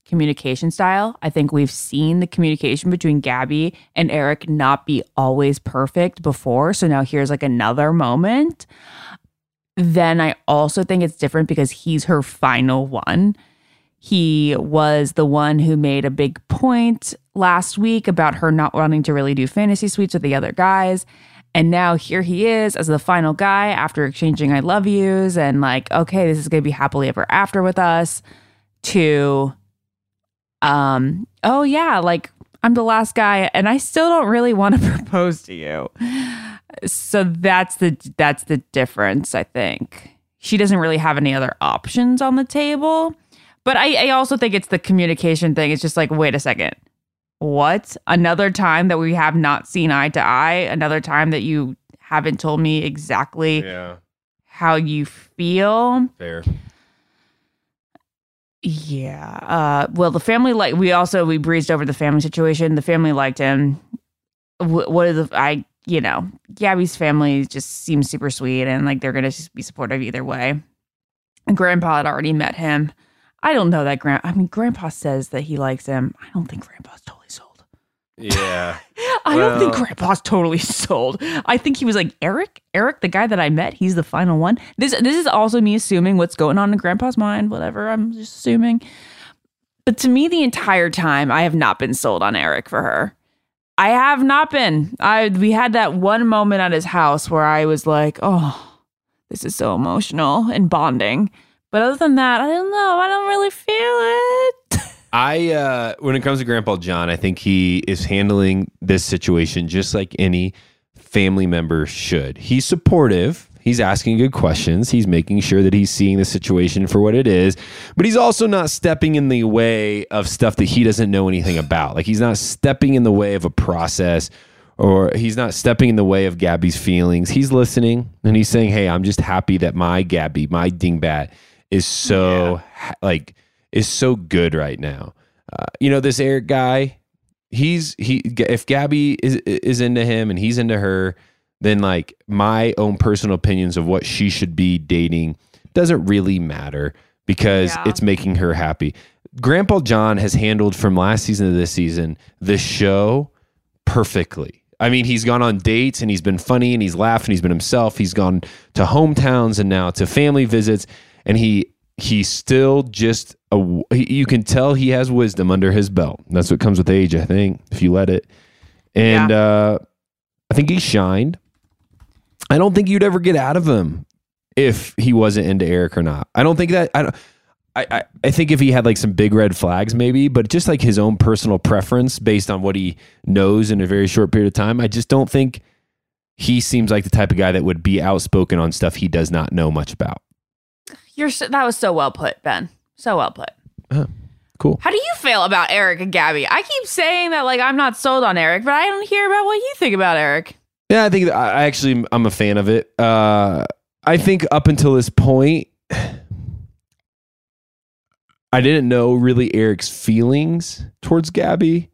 communication style. I think we've seen the communication between Gabby and Erich not be always perfect before. So now here's like another moment. Then I also think it's different because he's her final one. He was the one who made a big point last week about her not wanting to really do fantasy suites with the other guys. And now here he is as the final guy after exchanging I love yous and like, okay, this is going to be happily ever after with us to, um, oh yeah, like I'm the last guy and I still don't really want to (laughs) propose to you. So that's the, that's the difference, I think. She doesn't really have any other options on the table. But I, I also think it's the communication thing. It's just like, wait a second. What? Another time that we have not seen eye to eye? Another time that you haven't told me exactly Yeah. how you feel? Fair. Yeah. Uh, well, the family like we also we breezed over the family situation. The family liked him. Wh- What are the I you know Gabby's family just seems super sweet and like they're gonna be supportive either way. And Grandpa had already met him. I don't know that grand. I mean, Grandpa says that he likes him. I don't think Grandpa's totally sold. Yeah. (laughs) I don't think Grandpa's totally (laughs) sold. I think he was like Erich, Erich, the guy that I met. He's the final one. This this is also me assuming what's going on in Grandpa's mind. Whatever, I'm just assuming. But to me, the entire time, I have not been sold on Erich for her. I have not been. I we had that one moment at his house where I was like, oh, this is so emotional and bonding. But other than that, I don't know. I don't really feel it. (laughs) I uh when it comes to Grandpa John, I think he is handling this situation just like any family member should. He's supportive. He's asking good questions. He's making sure that he's seeing the situation for what it is, but he's also not stepping in the way of stuff that he doesn't know anything about. Like he's not stepping in the way of a process or he's not stepping in the way of Gabby's feelings. He's listening and he's saying, "Hey, I'm just happy that my Gabby, my dingbat is so ha- like is so good right now." Uh, you know, this Erich guy, he's he if Gabby is is into him and he's into her, then like my own personal opinions of what she should be dating doesn't really matter because Yeah. it's making her happy. Grandpa John has handled from last season to this season the show perfectly. I mean, he's gone on dates and he's been funny and he's laughed and he's been himself. He's gone to hometowns and now to family visits, and he he's still just a. You can tell he has wisdom under his belt. That's what comes with age, I think. If you let it, And uh, I think he shined. I don't think you'd ever get out of him if he wasn't into Erich or not. I don't think that. I don't. I, I, I think if he had like some big red flags, maybe, but just like his own personal preference based on what he knows in a very short period of time, I just don't think he seems like the type of guy that would be outspoken on stuff he does not know much about. You're so, that was so well put, Ben. So well put. Cool. How do you feel about Erich and Gabby? I keep saying that like I'm not sold on Erich, but I don't hear about what you think about Erich. Yeah, I think I actually I'm a fan of it. Uh, I think up until this point, (sighs) I didn't know really Erich's feelings towards Gabby.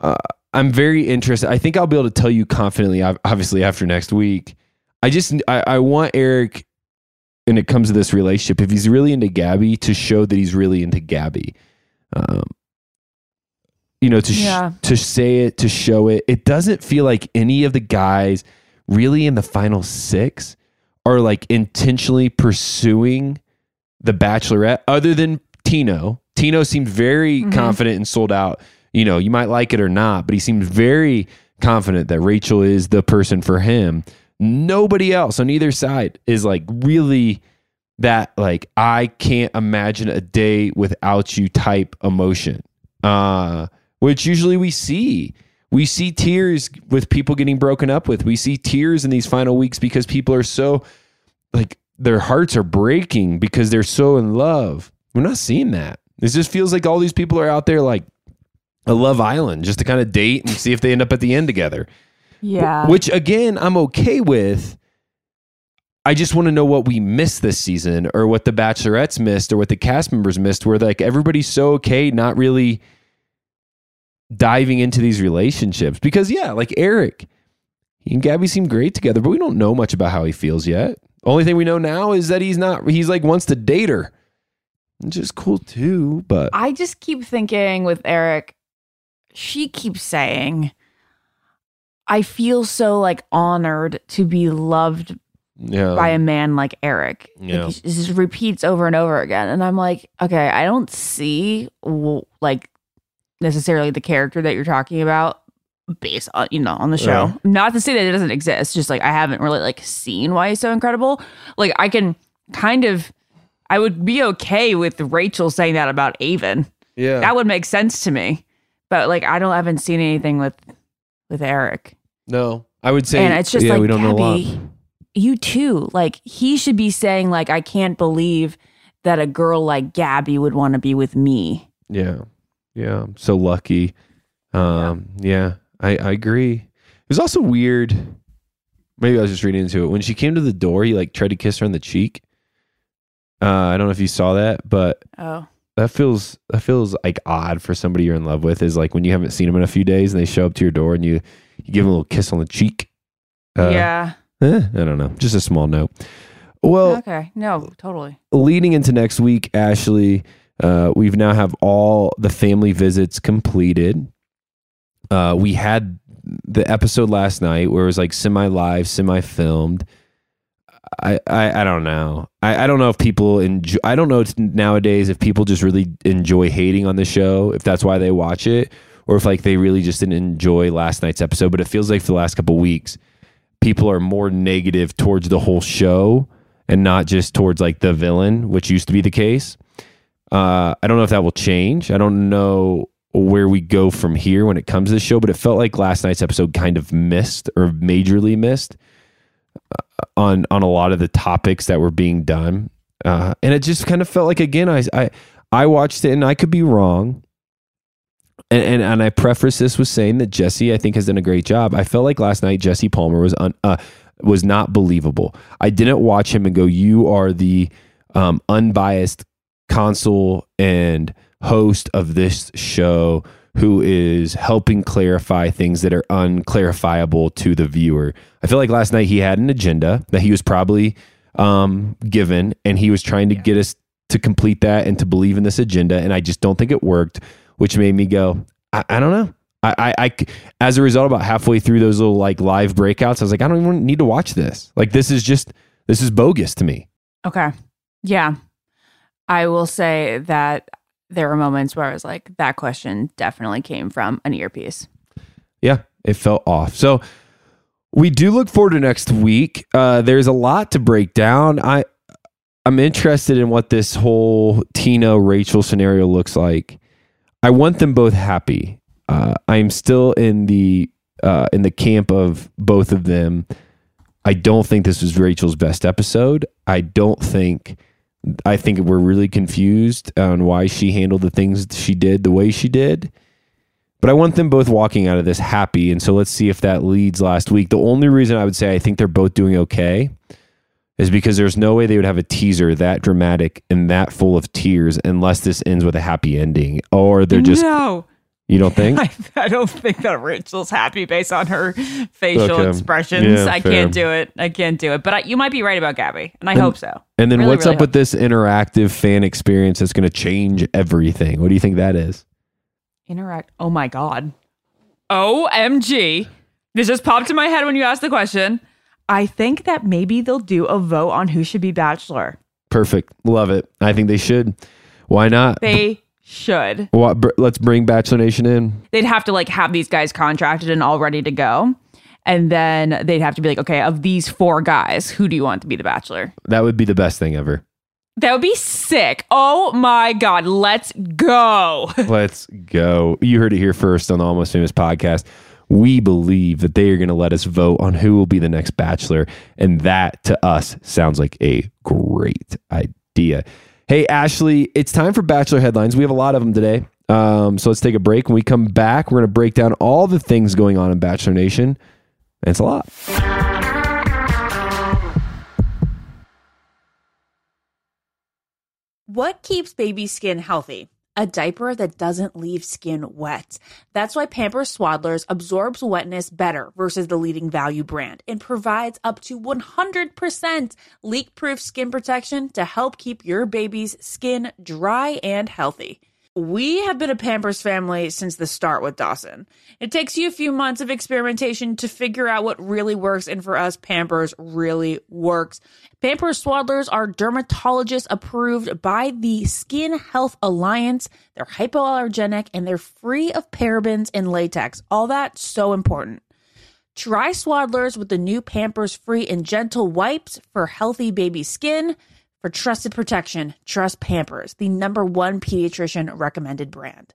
Uh, I'm very interested. I think I'll be able to tell you confidently, obviously after next week. I just I, I want Erich, when it comes to this relationship, if he's really into Gabby, to show that he's really into Gabby. Um, you know, to sh- Yeah. to say it, to show it. It doesn't feel like any of the guys really in the final six are like intentionally pursuing the Bachelorette, other than Tino. Tino seemed very Mhm. confident and sold out. You know, you might like it or not, but he seems very confident that Rachel is the person for him. Nobody else on either side is like really that like I can't imagine a day without you type emotion. Uh which usually we see. We see tears with people getting broken up with. We see tears in these final weeks because people are so like their hearts are breaking because they're so in love. We're not seeing that. It just feels like all these people are out there like a Love Island just to kind of date and see if they end up at the end together. Yeah. Which again, I'm okay with. I just want to know what we missed this season or what the bachelorettes missed or what the cast members missed where like everybody's so okay not really diving into these relationships because yeah, like Erich he and Gabby seem great together, but we don't know much about how he feels yet. Only thing we know now is that he's not he's like wants to date her. Which is cool too, but I just keep thinking with Erich, she keeps saying, I feel so like honored to be loved yeah. by a man like Erich. Like, Yeah. he just repeats over and over again. And I'm like, okay, I don't see like necessarily the character that you're talking about based on, you know, on the show. Yeah. Not to say that it doesn't exist, just like I haven't really like seen why he's so incredible. Like I can kind of, I would be okay with Rachel saying that about Aven. Yeah. That would make sense to me. But like I don't I haven't seen anything with with Erich. No. I would say and it's just yeah, like we don't know a lot. Gabby, you too. Like he should be saying like I can't believe that a girl like Gabby would want to be with me. Yeah. Yeah. I'm so lucky. Um, yeah, I, I agree. It was also weird. Maybe I was just reading into it. When she came to the door, he like tried to kiss her on the cheek. Uh, I don't know if you saw that, but Oh. that feels that feels like odd for somebody you're in love with. Is like when you haven't seen them in a few days and they show up to your door and you you give him a little kiss on the cheek. Uh, yeah. eh, I don't know. Just a small note. Well, okay. No, totally. leading into next week, Ashley, uh, we've now have all the family visits completed. Uh, we had the episode last night where it was like semi live, semi filmed. I, I I don't know. I, I don't know if people enjoy. I don't know nowadays if people just really enjoy hating on the show. If that's why they watch it, or if like they really just didn't enjoy last night's episode. But it feels like for the last couple weeks, people are more negative towards the whole show and not just towards like the villain, which used to be the case. Uh, I don't know if that will change. I don't know where we go from here when it comes to the show, but it felt like last night's episode kind of missed or majorly missed uh, on on a lot of the topics that were being done, uh, and it just kind of felt like again I I I watched it and I could be wrong. And, and and I preface this with saying that Jesse I think has done a great job. I felt like last night Jesse Palmer was un, uh, was not believable. I didn't watch him and go, "You are the um, unbiased consul and host of this show who is helping clarify things that are unclarifiable to the viewer." I feel like last night he had an agenda that he was probably um, given, and he was trying to get us to complete that and to believe in this agenda. And I just don't think it worked, which made me go, I, I don't know. I, I, I, as a result, about halfway through those little like live breakouts, I was like, I don't even need to watch this. Like, this is just, this is bogus to me. Okay. Yeah. I will say that there were moments where I was like, that question definitely came from an earpiece. yeah, it felt off. So we do look forward to next week. Uh, there's a lot to break down. I I'm interested in what this whole Tino Rachel scenario looks like. I want them both happy. Uh, I'm still in the uh, in the camp of both of them. I don't think this was Rachel's best episode. I don't think. I think we're really confused on why she handled the things she did the way she did. But I want them both walking out of this happy. And so let's see if that leads last week. The only reason I would say I think they're both doing okay is because there's no way they would have a teaser that dramatic and that full of tears unless this ends with a happy ending. Or they're just. No. You don't think? (laughs) I, I don't think that Rachel's happy based on her facial Okay. expressions. Yeah, I fair. can't do it. I can't do it. But I, you might be right about Gabby, and I hope so. And then Really, what's really up with this interactive fan experience that's going to change everything? What do you think that is? Interact. Oh my god. OMG. This just popped in my head when you asked the question. I think that maybe they'll do a vote on who should be bachelor. Perfect. Love it. I think they should. Why not? They should. What, br- let's bring Bachelor Nation in. They'd have to like have these guys contracted and all ready to go. And then they'd have to be like, okay, of these four guys, who do you want to be the bachelor? That would be the best thing ever. That would be sick. Oh my God. Let's go. (laughs) Let's go. You heard it here first on the Almost Famous podcast. We believe that they are going to let us vote on who will be the next Bachelor. And that to us sounds like a great idea. Hey, Ashley, it's time for Bachelor headlines. We have a lot of them today. Um, so let's take a break. When we come back, we're going to break down all the things going on in Bachelor Nation. And it's a lot. What keeps baby skin healthy? A diaper that doesn't leave skin wet. That's why Pampers Swaddlers absorbs wetness better versus the leading value brand and provides up to 100% leak proof skin protection to help keep your baby's skin dry and healthy. We have been a Pampers family since the start with Dawson. It takes you a few months of experimentation to figure out what really works, and for us, Pampers really works. Pampers Swaddlers are dermatologist approved by the Skin Health Alliance. They're hypoallergenic and they're free of parabens and latex. All that so important. Try Swaddlers with the new Pampers free and gentle wipes for healthy baby skin. For trusted protection, trust Pampers, the number one pediatrician recommended brand.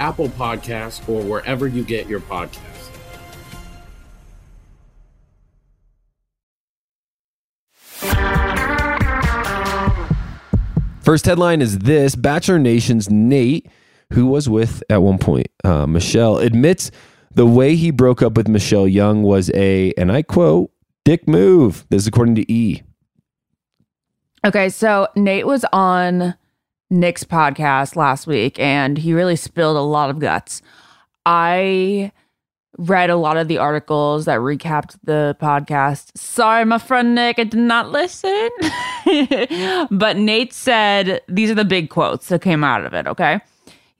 Apple Podcasts, or wherever you get your podcasts. First headline is this Bachelor Nation's Nayte, who was with at one point uh, Michelle, admits the way he broke up with Michelle Young was a, and I quote, dick move. This is according to E. Okay, so Nayte was on Nick's podcast last week and he really spilled a lot of guts. I read a lot of the articles that recapped the podcast. Sorry, my friend Nick, I did not listen. (laughs) but Nayte said these are the big quotes that came out of it, okay?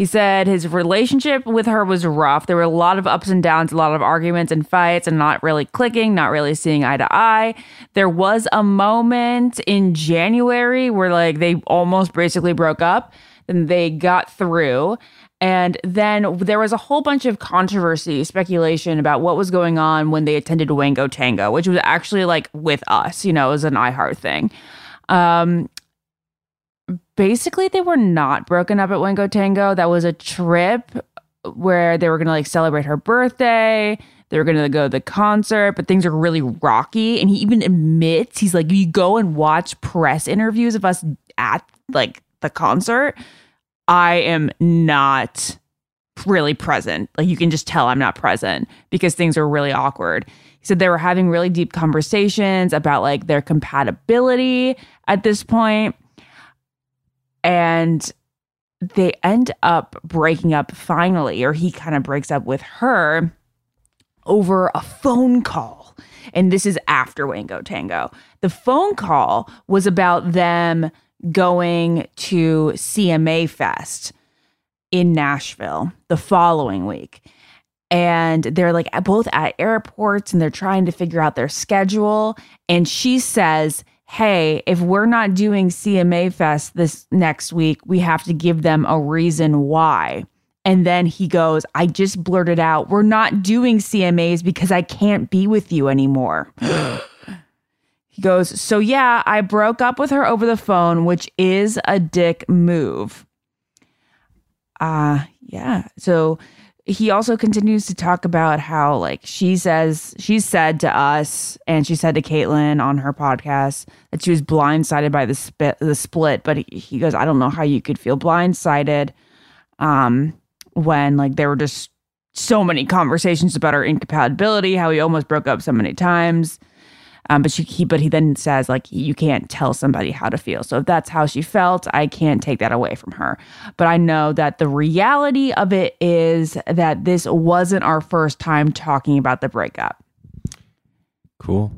He said his relationship with her was rough. There were a lot of ups and downs, a lot of arguments and fights, and not really clicking, not really seeing eye to eye. There was a moment in January where, like, they almost basically broke up, and they got through. And then there was a whole bunch of controversy, speculation about what was going on when they attended Wango Tango, which was actually like with us, you know, it was an iHeart thing. Um, basically they were not broken up at Wango Tango. That was a trip where they were going to like celebrate her birthday. They were going to go to the concert, but things are really rocky. And he even admits he's like, you go and watch press interviews of us at like the concert. I am not really present. Like you can just tell I'm not present because things are really awkward. He said they were having really deep conversations about like their compatibility at this point and they end up breaking up finally, or he kind of breaks up with her over a phone call. And this is after Wango Tango. The phone call was about them going to CMA Fest in Nashville the following week. And they're like both at airports and they're trying to figure out their schedule. And she says, hey, if we're not doing CMA Fest this next week, we have to give them a reason why. And then he goes, I just blurted out, we're not doing CMAs because I can't be with you anymore. (gasps) he goes, So yeah, I broke up with her over the phone, which is a dick move. Uh, yeah. So he also continues to talk about how like she says she said to us and she said to Kaitlyn on her podcast that she was blindsided by the spit the split, but he, he goes, I don't know how you could feel blindsided um when like there were just so many conversations about her incompatibility, how he almost broke up so many times. Um, but she he but he then says like you can't tell somebody how to feel. So if that's how she felt, I can't take that away from her. But I know that the reality of it is that this wasn't our first time talking about the breakup. Cool.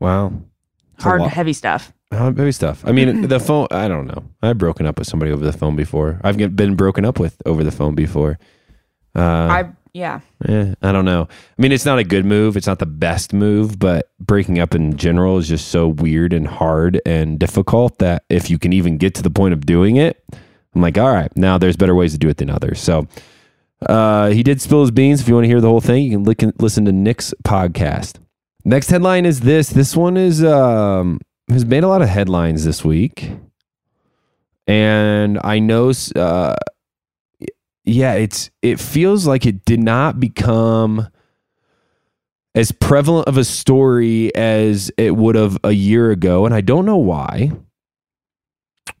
Wow. Hard heavy stuff. Uh, Baby stuff. I mean, (clears throat) the phone. I don't know. I've broken up with somebody over the phone before. I've been broken up with over the phone before. Uh, I yeah. I don't know. I mean, it's not a good move. It's not the best move, but breaking up in general is just so weird and hard and difficult that if you can even get to the point of doing it, I'm like, all right, now there's better ways to do it than others. So uh, he did spill his beans. If you want to hear the whole thing, you can look, listen to Nick's podcast. Next headline is this. This one is um, has made a lot of headlines this week, and I know uh, yeah, it's it feels like it did not become as prevalent of a story as it would have a year ago, and I don't know why.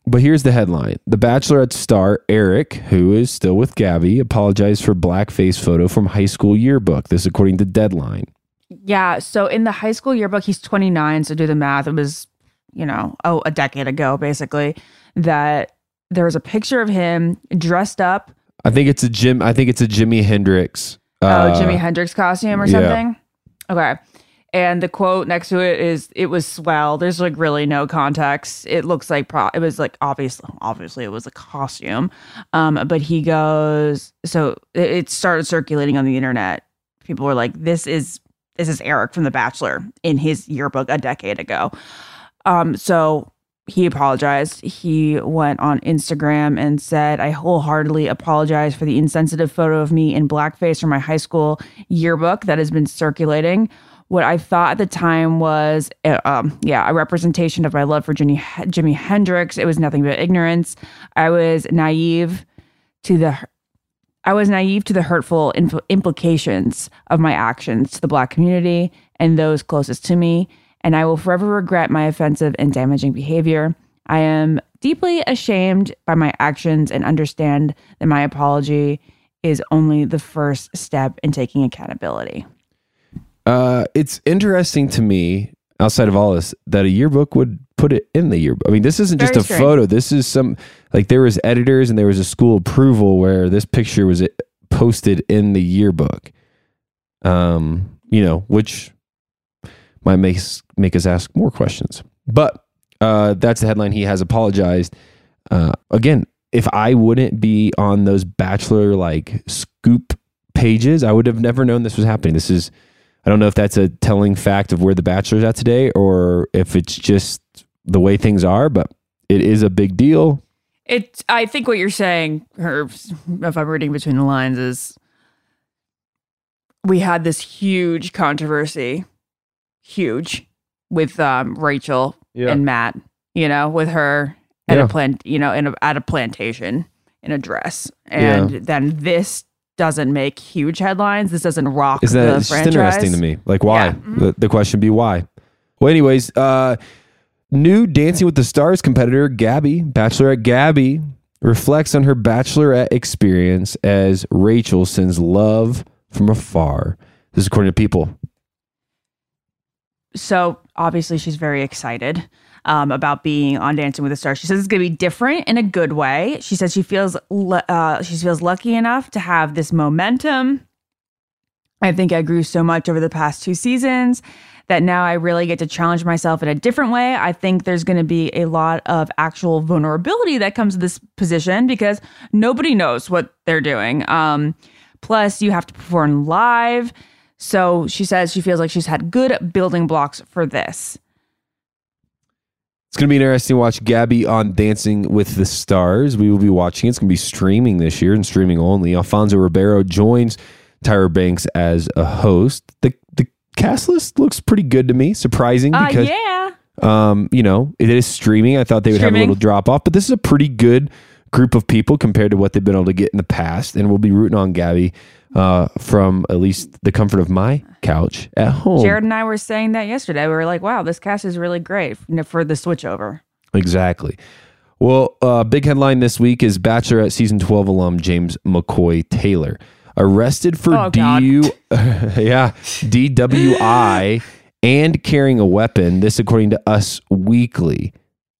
But here's the headline: The Bachelorette star Erich, who is still with Gabby, apologized for blackface photo from high school yearbook. This according to Deadline. Yeah. So in the high school yearbook, he's 29. So do the math. It was, you know, oh, a decade ago, basically, that there was a picture of him dressed up. I think it's a Jim. I think it's a Jimi Hendrix. oh, uh, Jimi Hendrix costume or yeah. something. Okay. And the quote next to it is, "It was swell." There's like really no context. It looks like pro- it was like obviously, obviously it was a costume. Um, but he goes, so it, it started circulating on the internet. People were like, "This is this is Erich from The Bachelor in his yearbook a decade ago." Um, so he apologized. He went on Instagram and said, I wholeheartedly apologize for the insensitive photo of me in blackface from my high school yearbook that has been circulating. What I thought at the time was, uh, um, yeah, a representation of my love for Jimi, Hendrix. It was nothing but ignorance. I was naive to the I was naive to the hurtful impl- implications of my actions to the black community and those closest to me, and I will forever regret my offensive and damaging behavior. I am deeply ashamed by my actions and understand that my apology is only the first step in taking accountability. Uh, it's interesting to me, outside of all this, that a yearbook would put it in the yearbook. I mean, this isn't just Very a strange. photo. This is some like there was editors and there was a school approval where this picture was posted in the yearbook. Um, you know, which might make us, make us ask more questions. But uh, that's the headline. He has apologized. Uh, again, if I wouldn't be on those bachelor like scoop pages, I would have never known this was happening. This is, I don't know if that's a telling fact of where the bachelor's at today or if it's just the way things are, but it is a big deal. It. I think what you're saying, or if I'm reading between the lines, is we had this huge controversy, huge, with um, Rachael Yeah. and Matt. You know, with her at Yeah. a plant, you know, in a, at a plantation in a dress, and Yeah. then this doesn't make huge headlines. This doesn't rock Is that the it's just interesting to me? Like why? The, the question be why? Well, anyways, uh, new Dancing with the Stars competitor Gabby, Bachelorette Gabby, reflects on her Bachelorette experience as Rachel sends love from afar. This is according to People. So obviously she's very excited um, about being on Dancing with the Stars. She says it's going to be different in a good way. She says she feels uh, she feels lucky enough to have this momentum. I think I grew so much over the past two seasons that now I really get to challenge myself in a different way. I think there's going to be a lot of actual vulnerability that comes to this position because nobody knows what they're doing. Um, plus, you have to perform live. So she says she feels like she's had good building blocks for this. It's going to be interesting to watch Gabby on Dancing with the Stars. We will be watching. It's going to be streaming this year and streaming only. Alfonso Ribeiro joins Tyra Banks as a host. The the cast list looks pretty good to me. Surprising Uh, because yeah. um, you know, it is streaming. I thought they would have a little drop off, but this is a pretty good group of people compared to what they've been able to get in the past. And we'll be rooting on Gabby uh, from at least the comfort of my couch at home. Jared and I were saying that yesterday. We were like, wow, this cast is really great for the switchover. Exactly. Well, uh, big headline this week is Bachelorette season 12 alum James McCoy Taylor arrested for Oh, DU, (laughs) yeah, DWI and carrying a weapon. This, according to Us Weekly.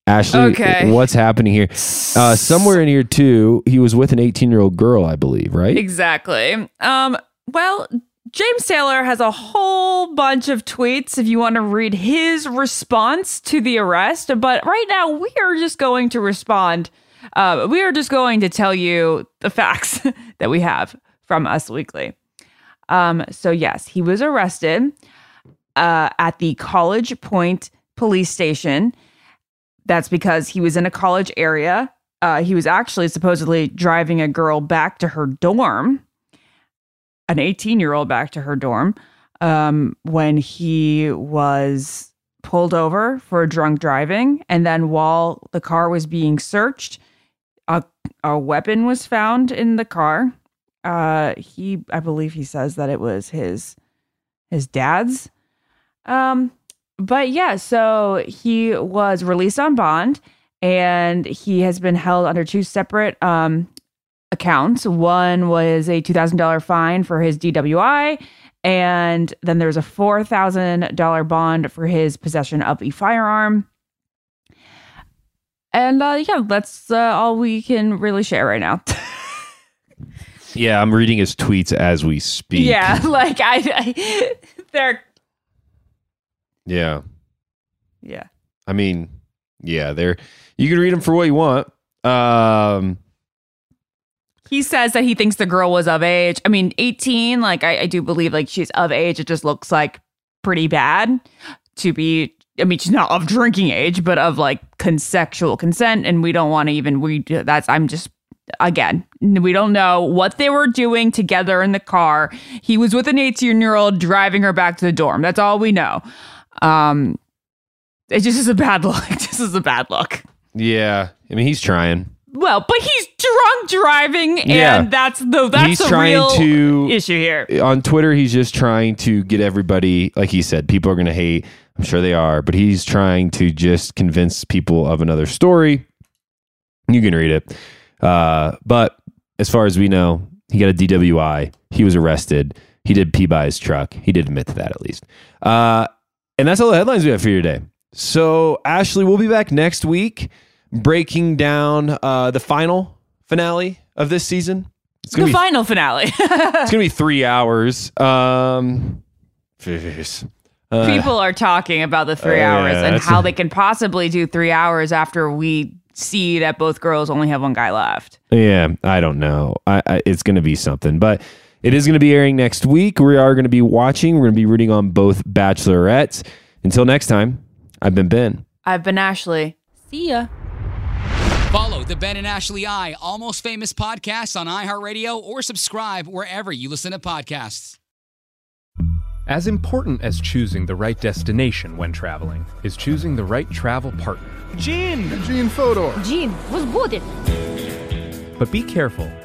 Ashley, Okay. what's happening here? Uh, somewhere in here too, he was with an 18 year old girl, I believe, right? Exactly. Um, well, James Taylor has a whole bunch of tweets if you want to read his response to the arrest. But right now, we are just going to respond. Uh, we are just going to tell you the facts (laughs) that we have from Us Weekly. Um, so, yes, he was arrested uh, at the College Point police station. That's because he was in a college area. Uh, he was actually supposedly driving a girl back to her dorm an 18 year old back to her dorm um, when he was pulled over for drunk driving. And then while the car was being searched, a, a weapon was found in the car. Uh, he, I believe he says that it was his, his dad's. Um, but yeah, so he was released on bond and he has been held under two separate um, accounts. One was a $2,000 fine for his DWI, and then there's a $4,000 bond for his possession of a firearm. And uh, yeah, that's uh, all we can really share right now. (laughs) Yeah, I'm reading his tweets as we speak. yeah, (laughs) like I, I they're Yeah. yeah. I mean, yeah, they're you can read them for what you want. Um He says that he thinks the girl was of age. I mean, 18, like I, I do believe like she's of age. It just looks like pretty bad to be I mean, she's not of drinking age, but of like consensual consent. And we don't want to even we that's I'm just again, we don't know what they were doing together in the car. He was with an 18 year old driving her back to the dorm. That's all we know. Um it just is a bad (laughs) look. This is a bad look. yeah, I mean he's trying. Well, but he's drunk driving, and Yeah. that's the that's he's the trying real to issue here. on Twitter. He's just trying to get everybody, like he said, people are going to hate. I'm sure they are, but he's trying to just convince people of another story. You can read it, uh, but as far as we know, he got a DWI. He was arrested. He did pee by his truck. He did admit to that at least. Uh, and that's all the headlines we have for you today. So Ashley, we'll be back next week breaking down uh, the final finale of this season. It's The gonna be final finale. (laughs) it's gonna be three hours. Um. Uh, People are talking about the three uh, hours yeah, and how a- they can possibly do three hours after we see that both girls only have one guy left. Yeah, I don't know. I, I, it's gonna be something, but it is gonna be airing next week. We are gonna be watching. We're gonna be rooting on both bachelorettes. Until next time, I've been Ben. I've been Ashley. See ya. Follow the Ben and Ashley I Almost Famous podcast on iHeartRadio or subscribe wherever you listen to podcasts. As important as choosing the right destination when traveling is choosing the right travel partner. Gene! Gene Fodor! Gene, was good. But be careful,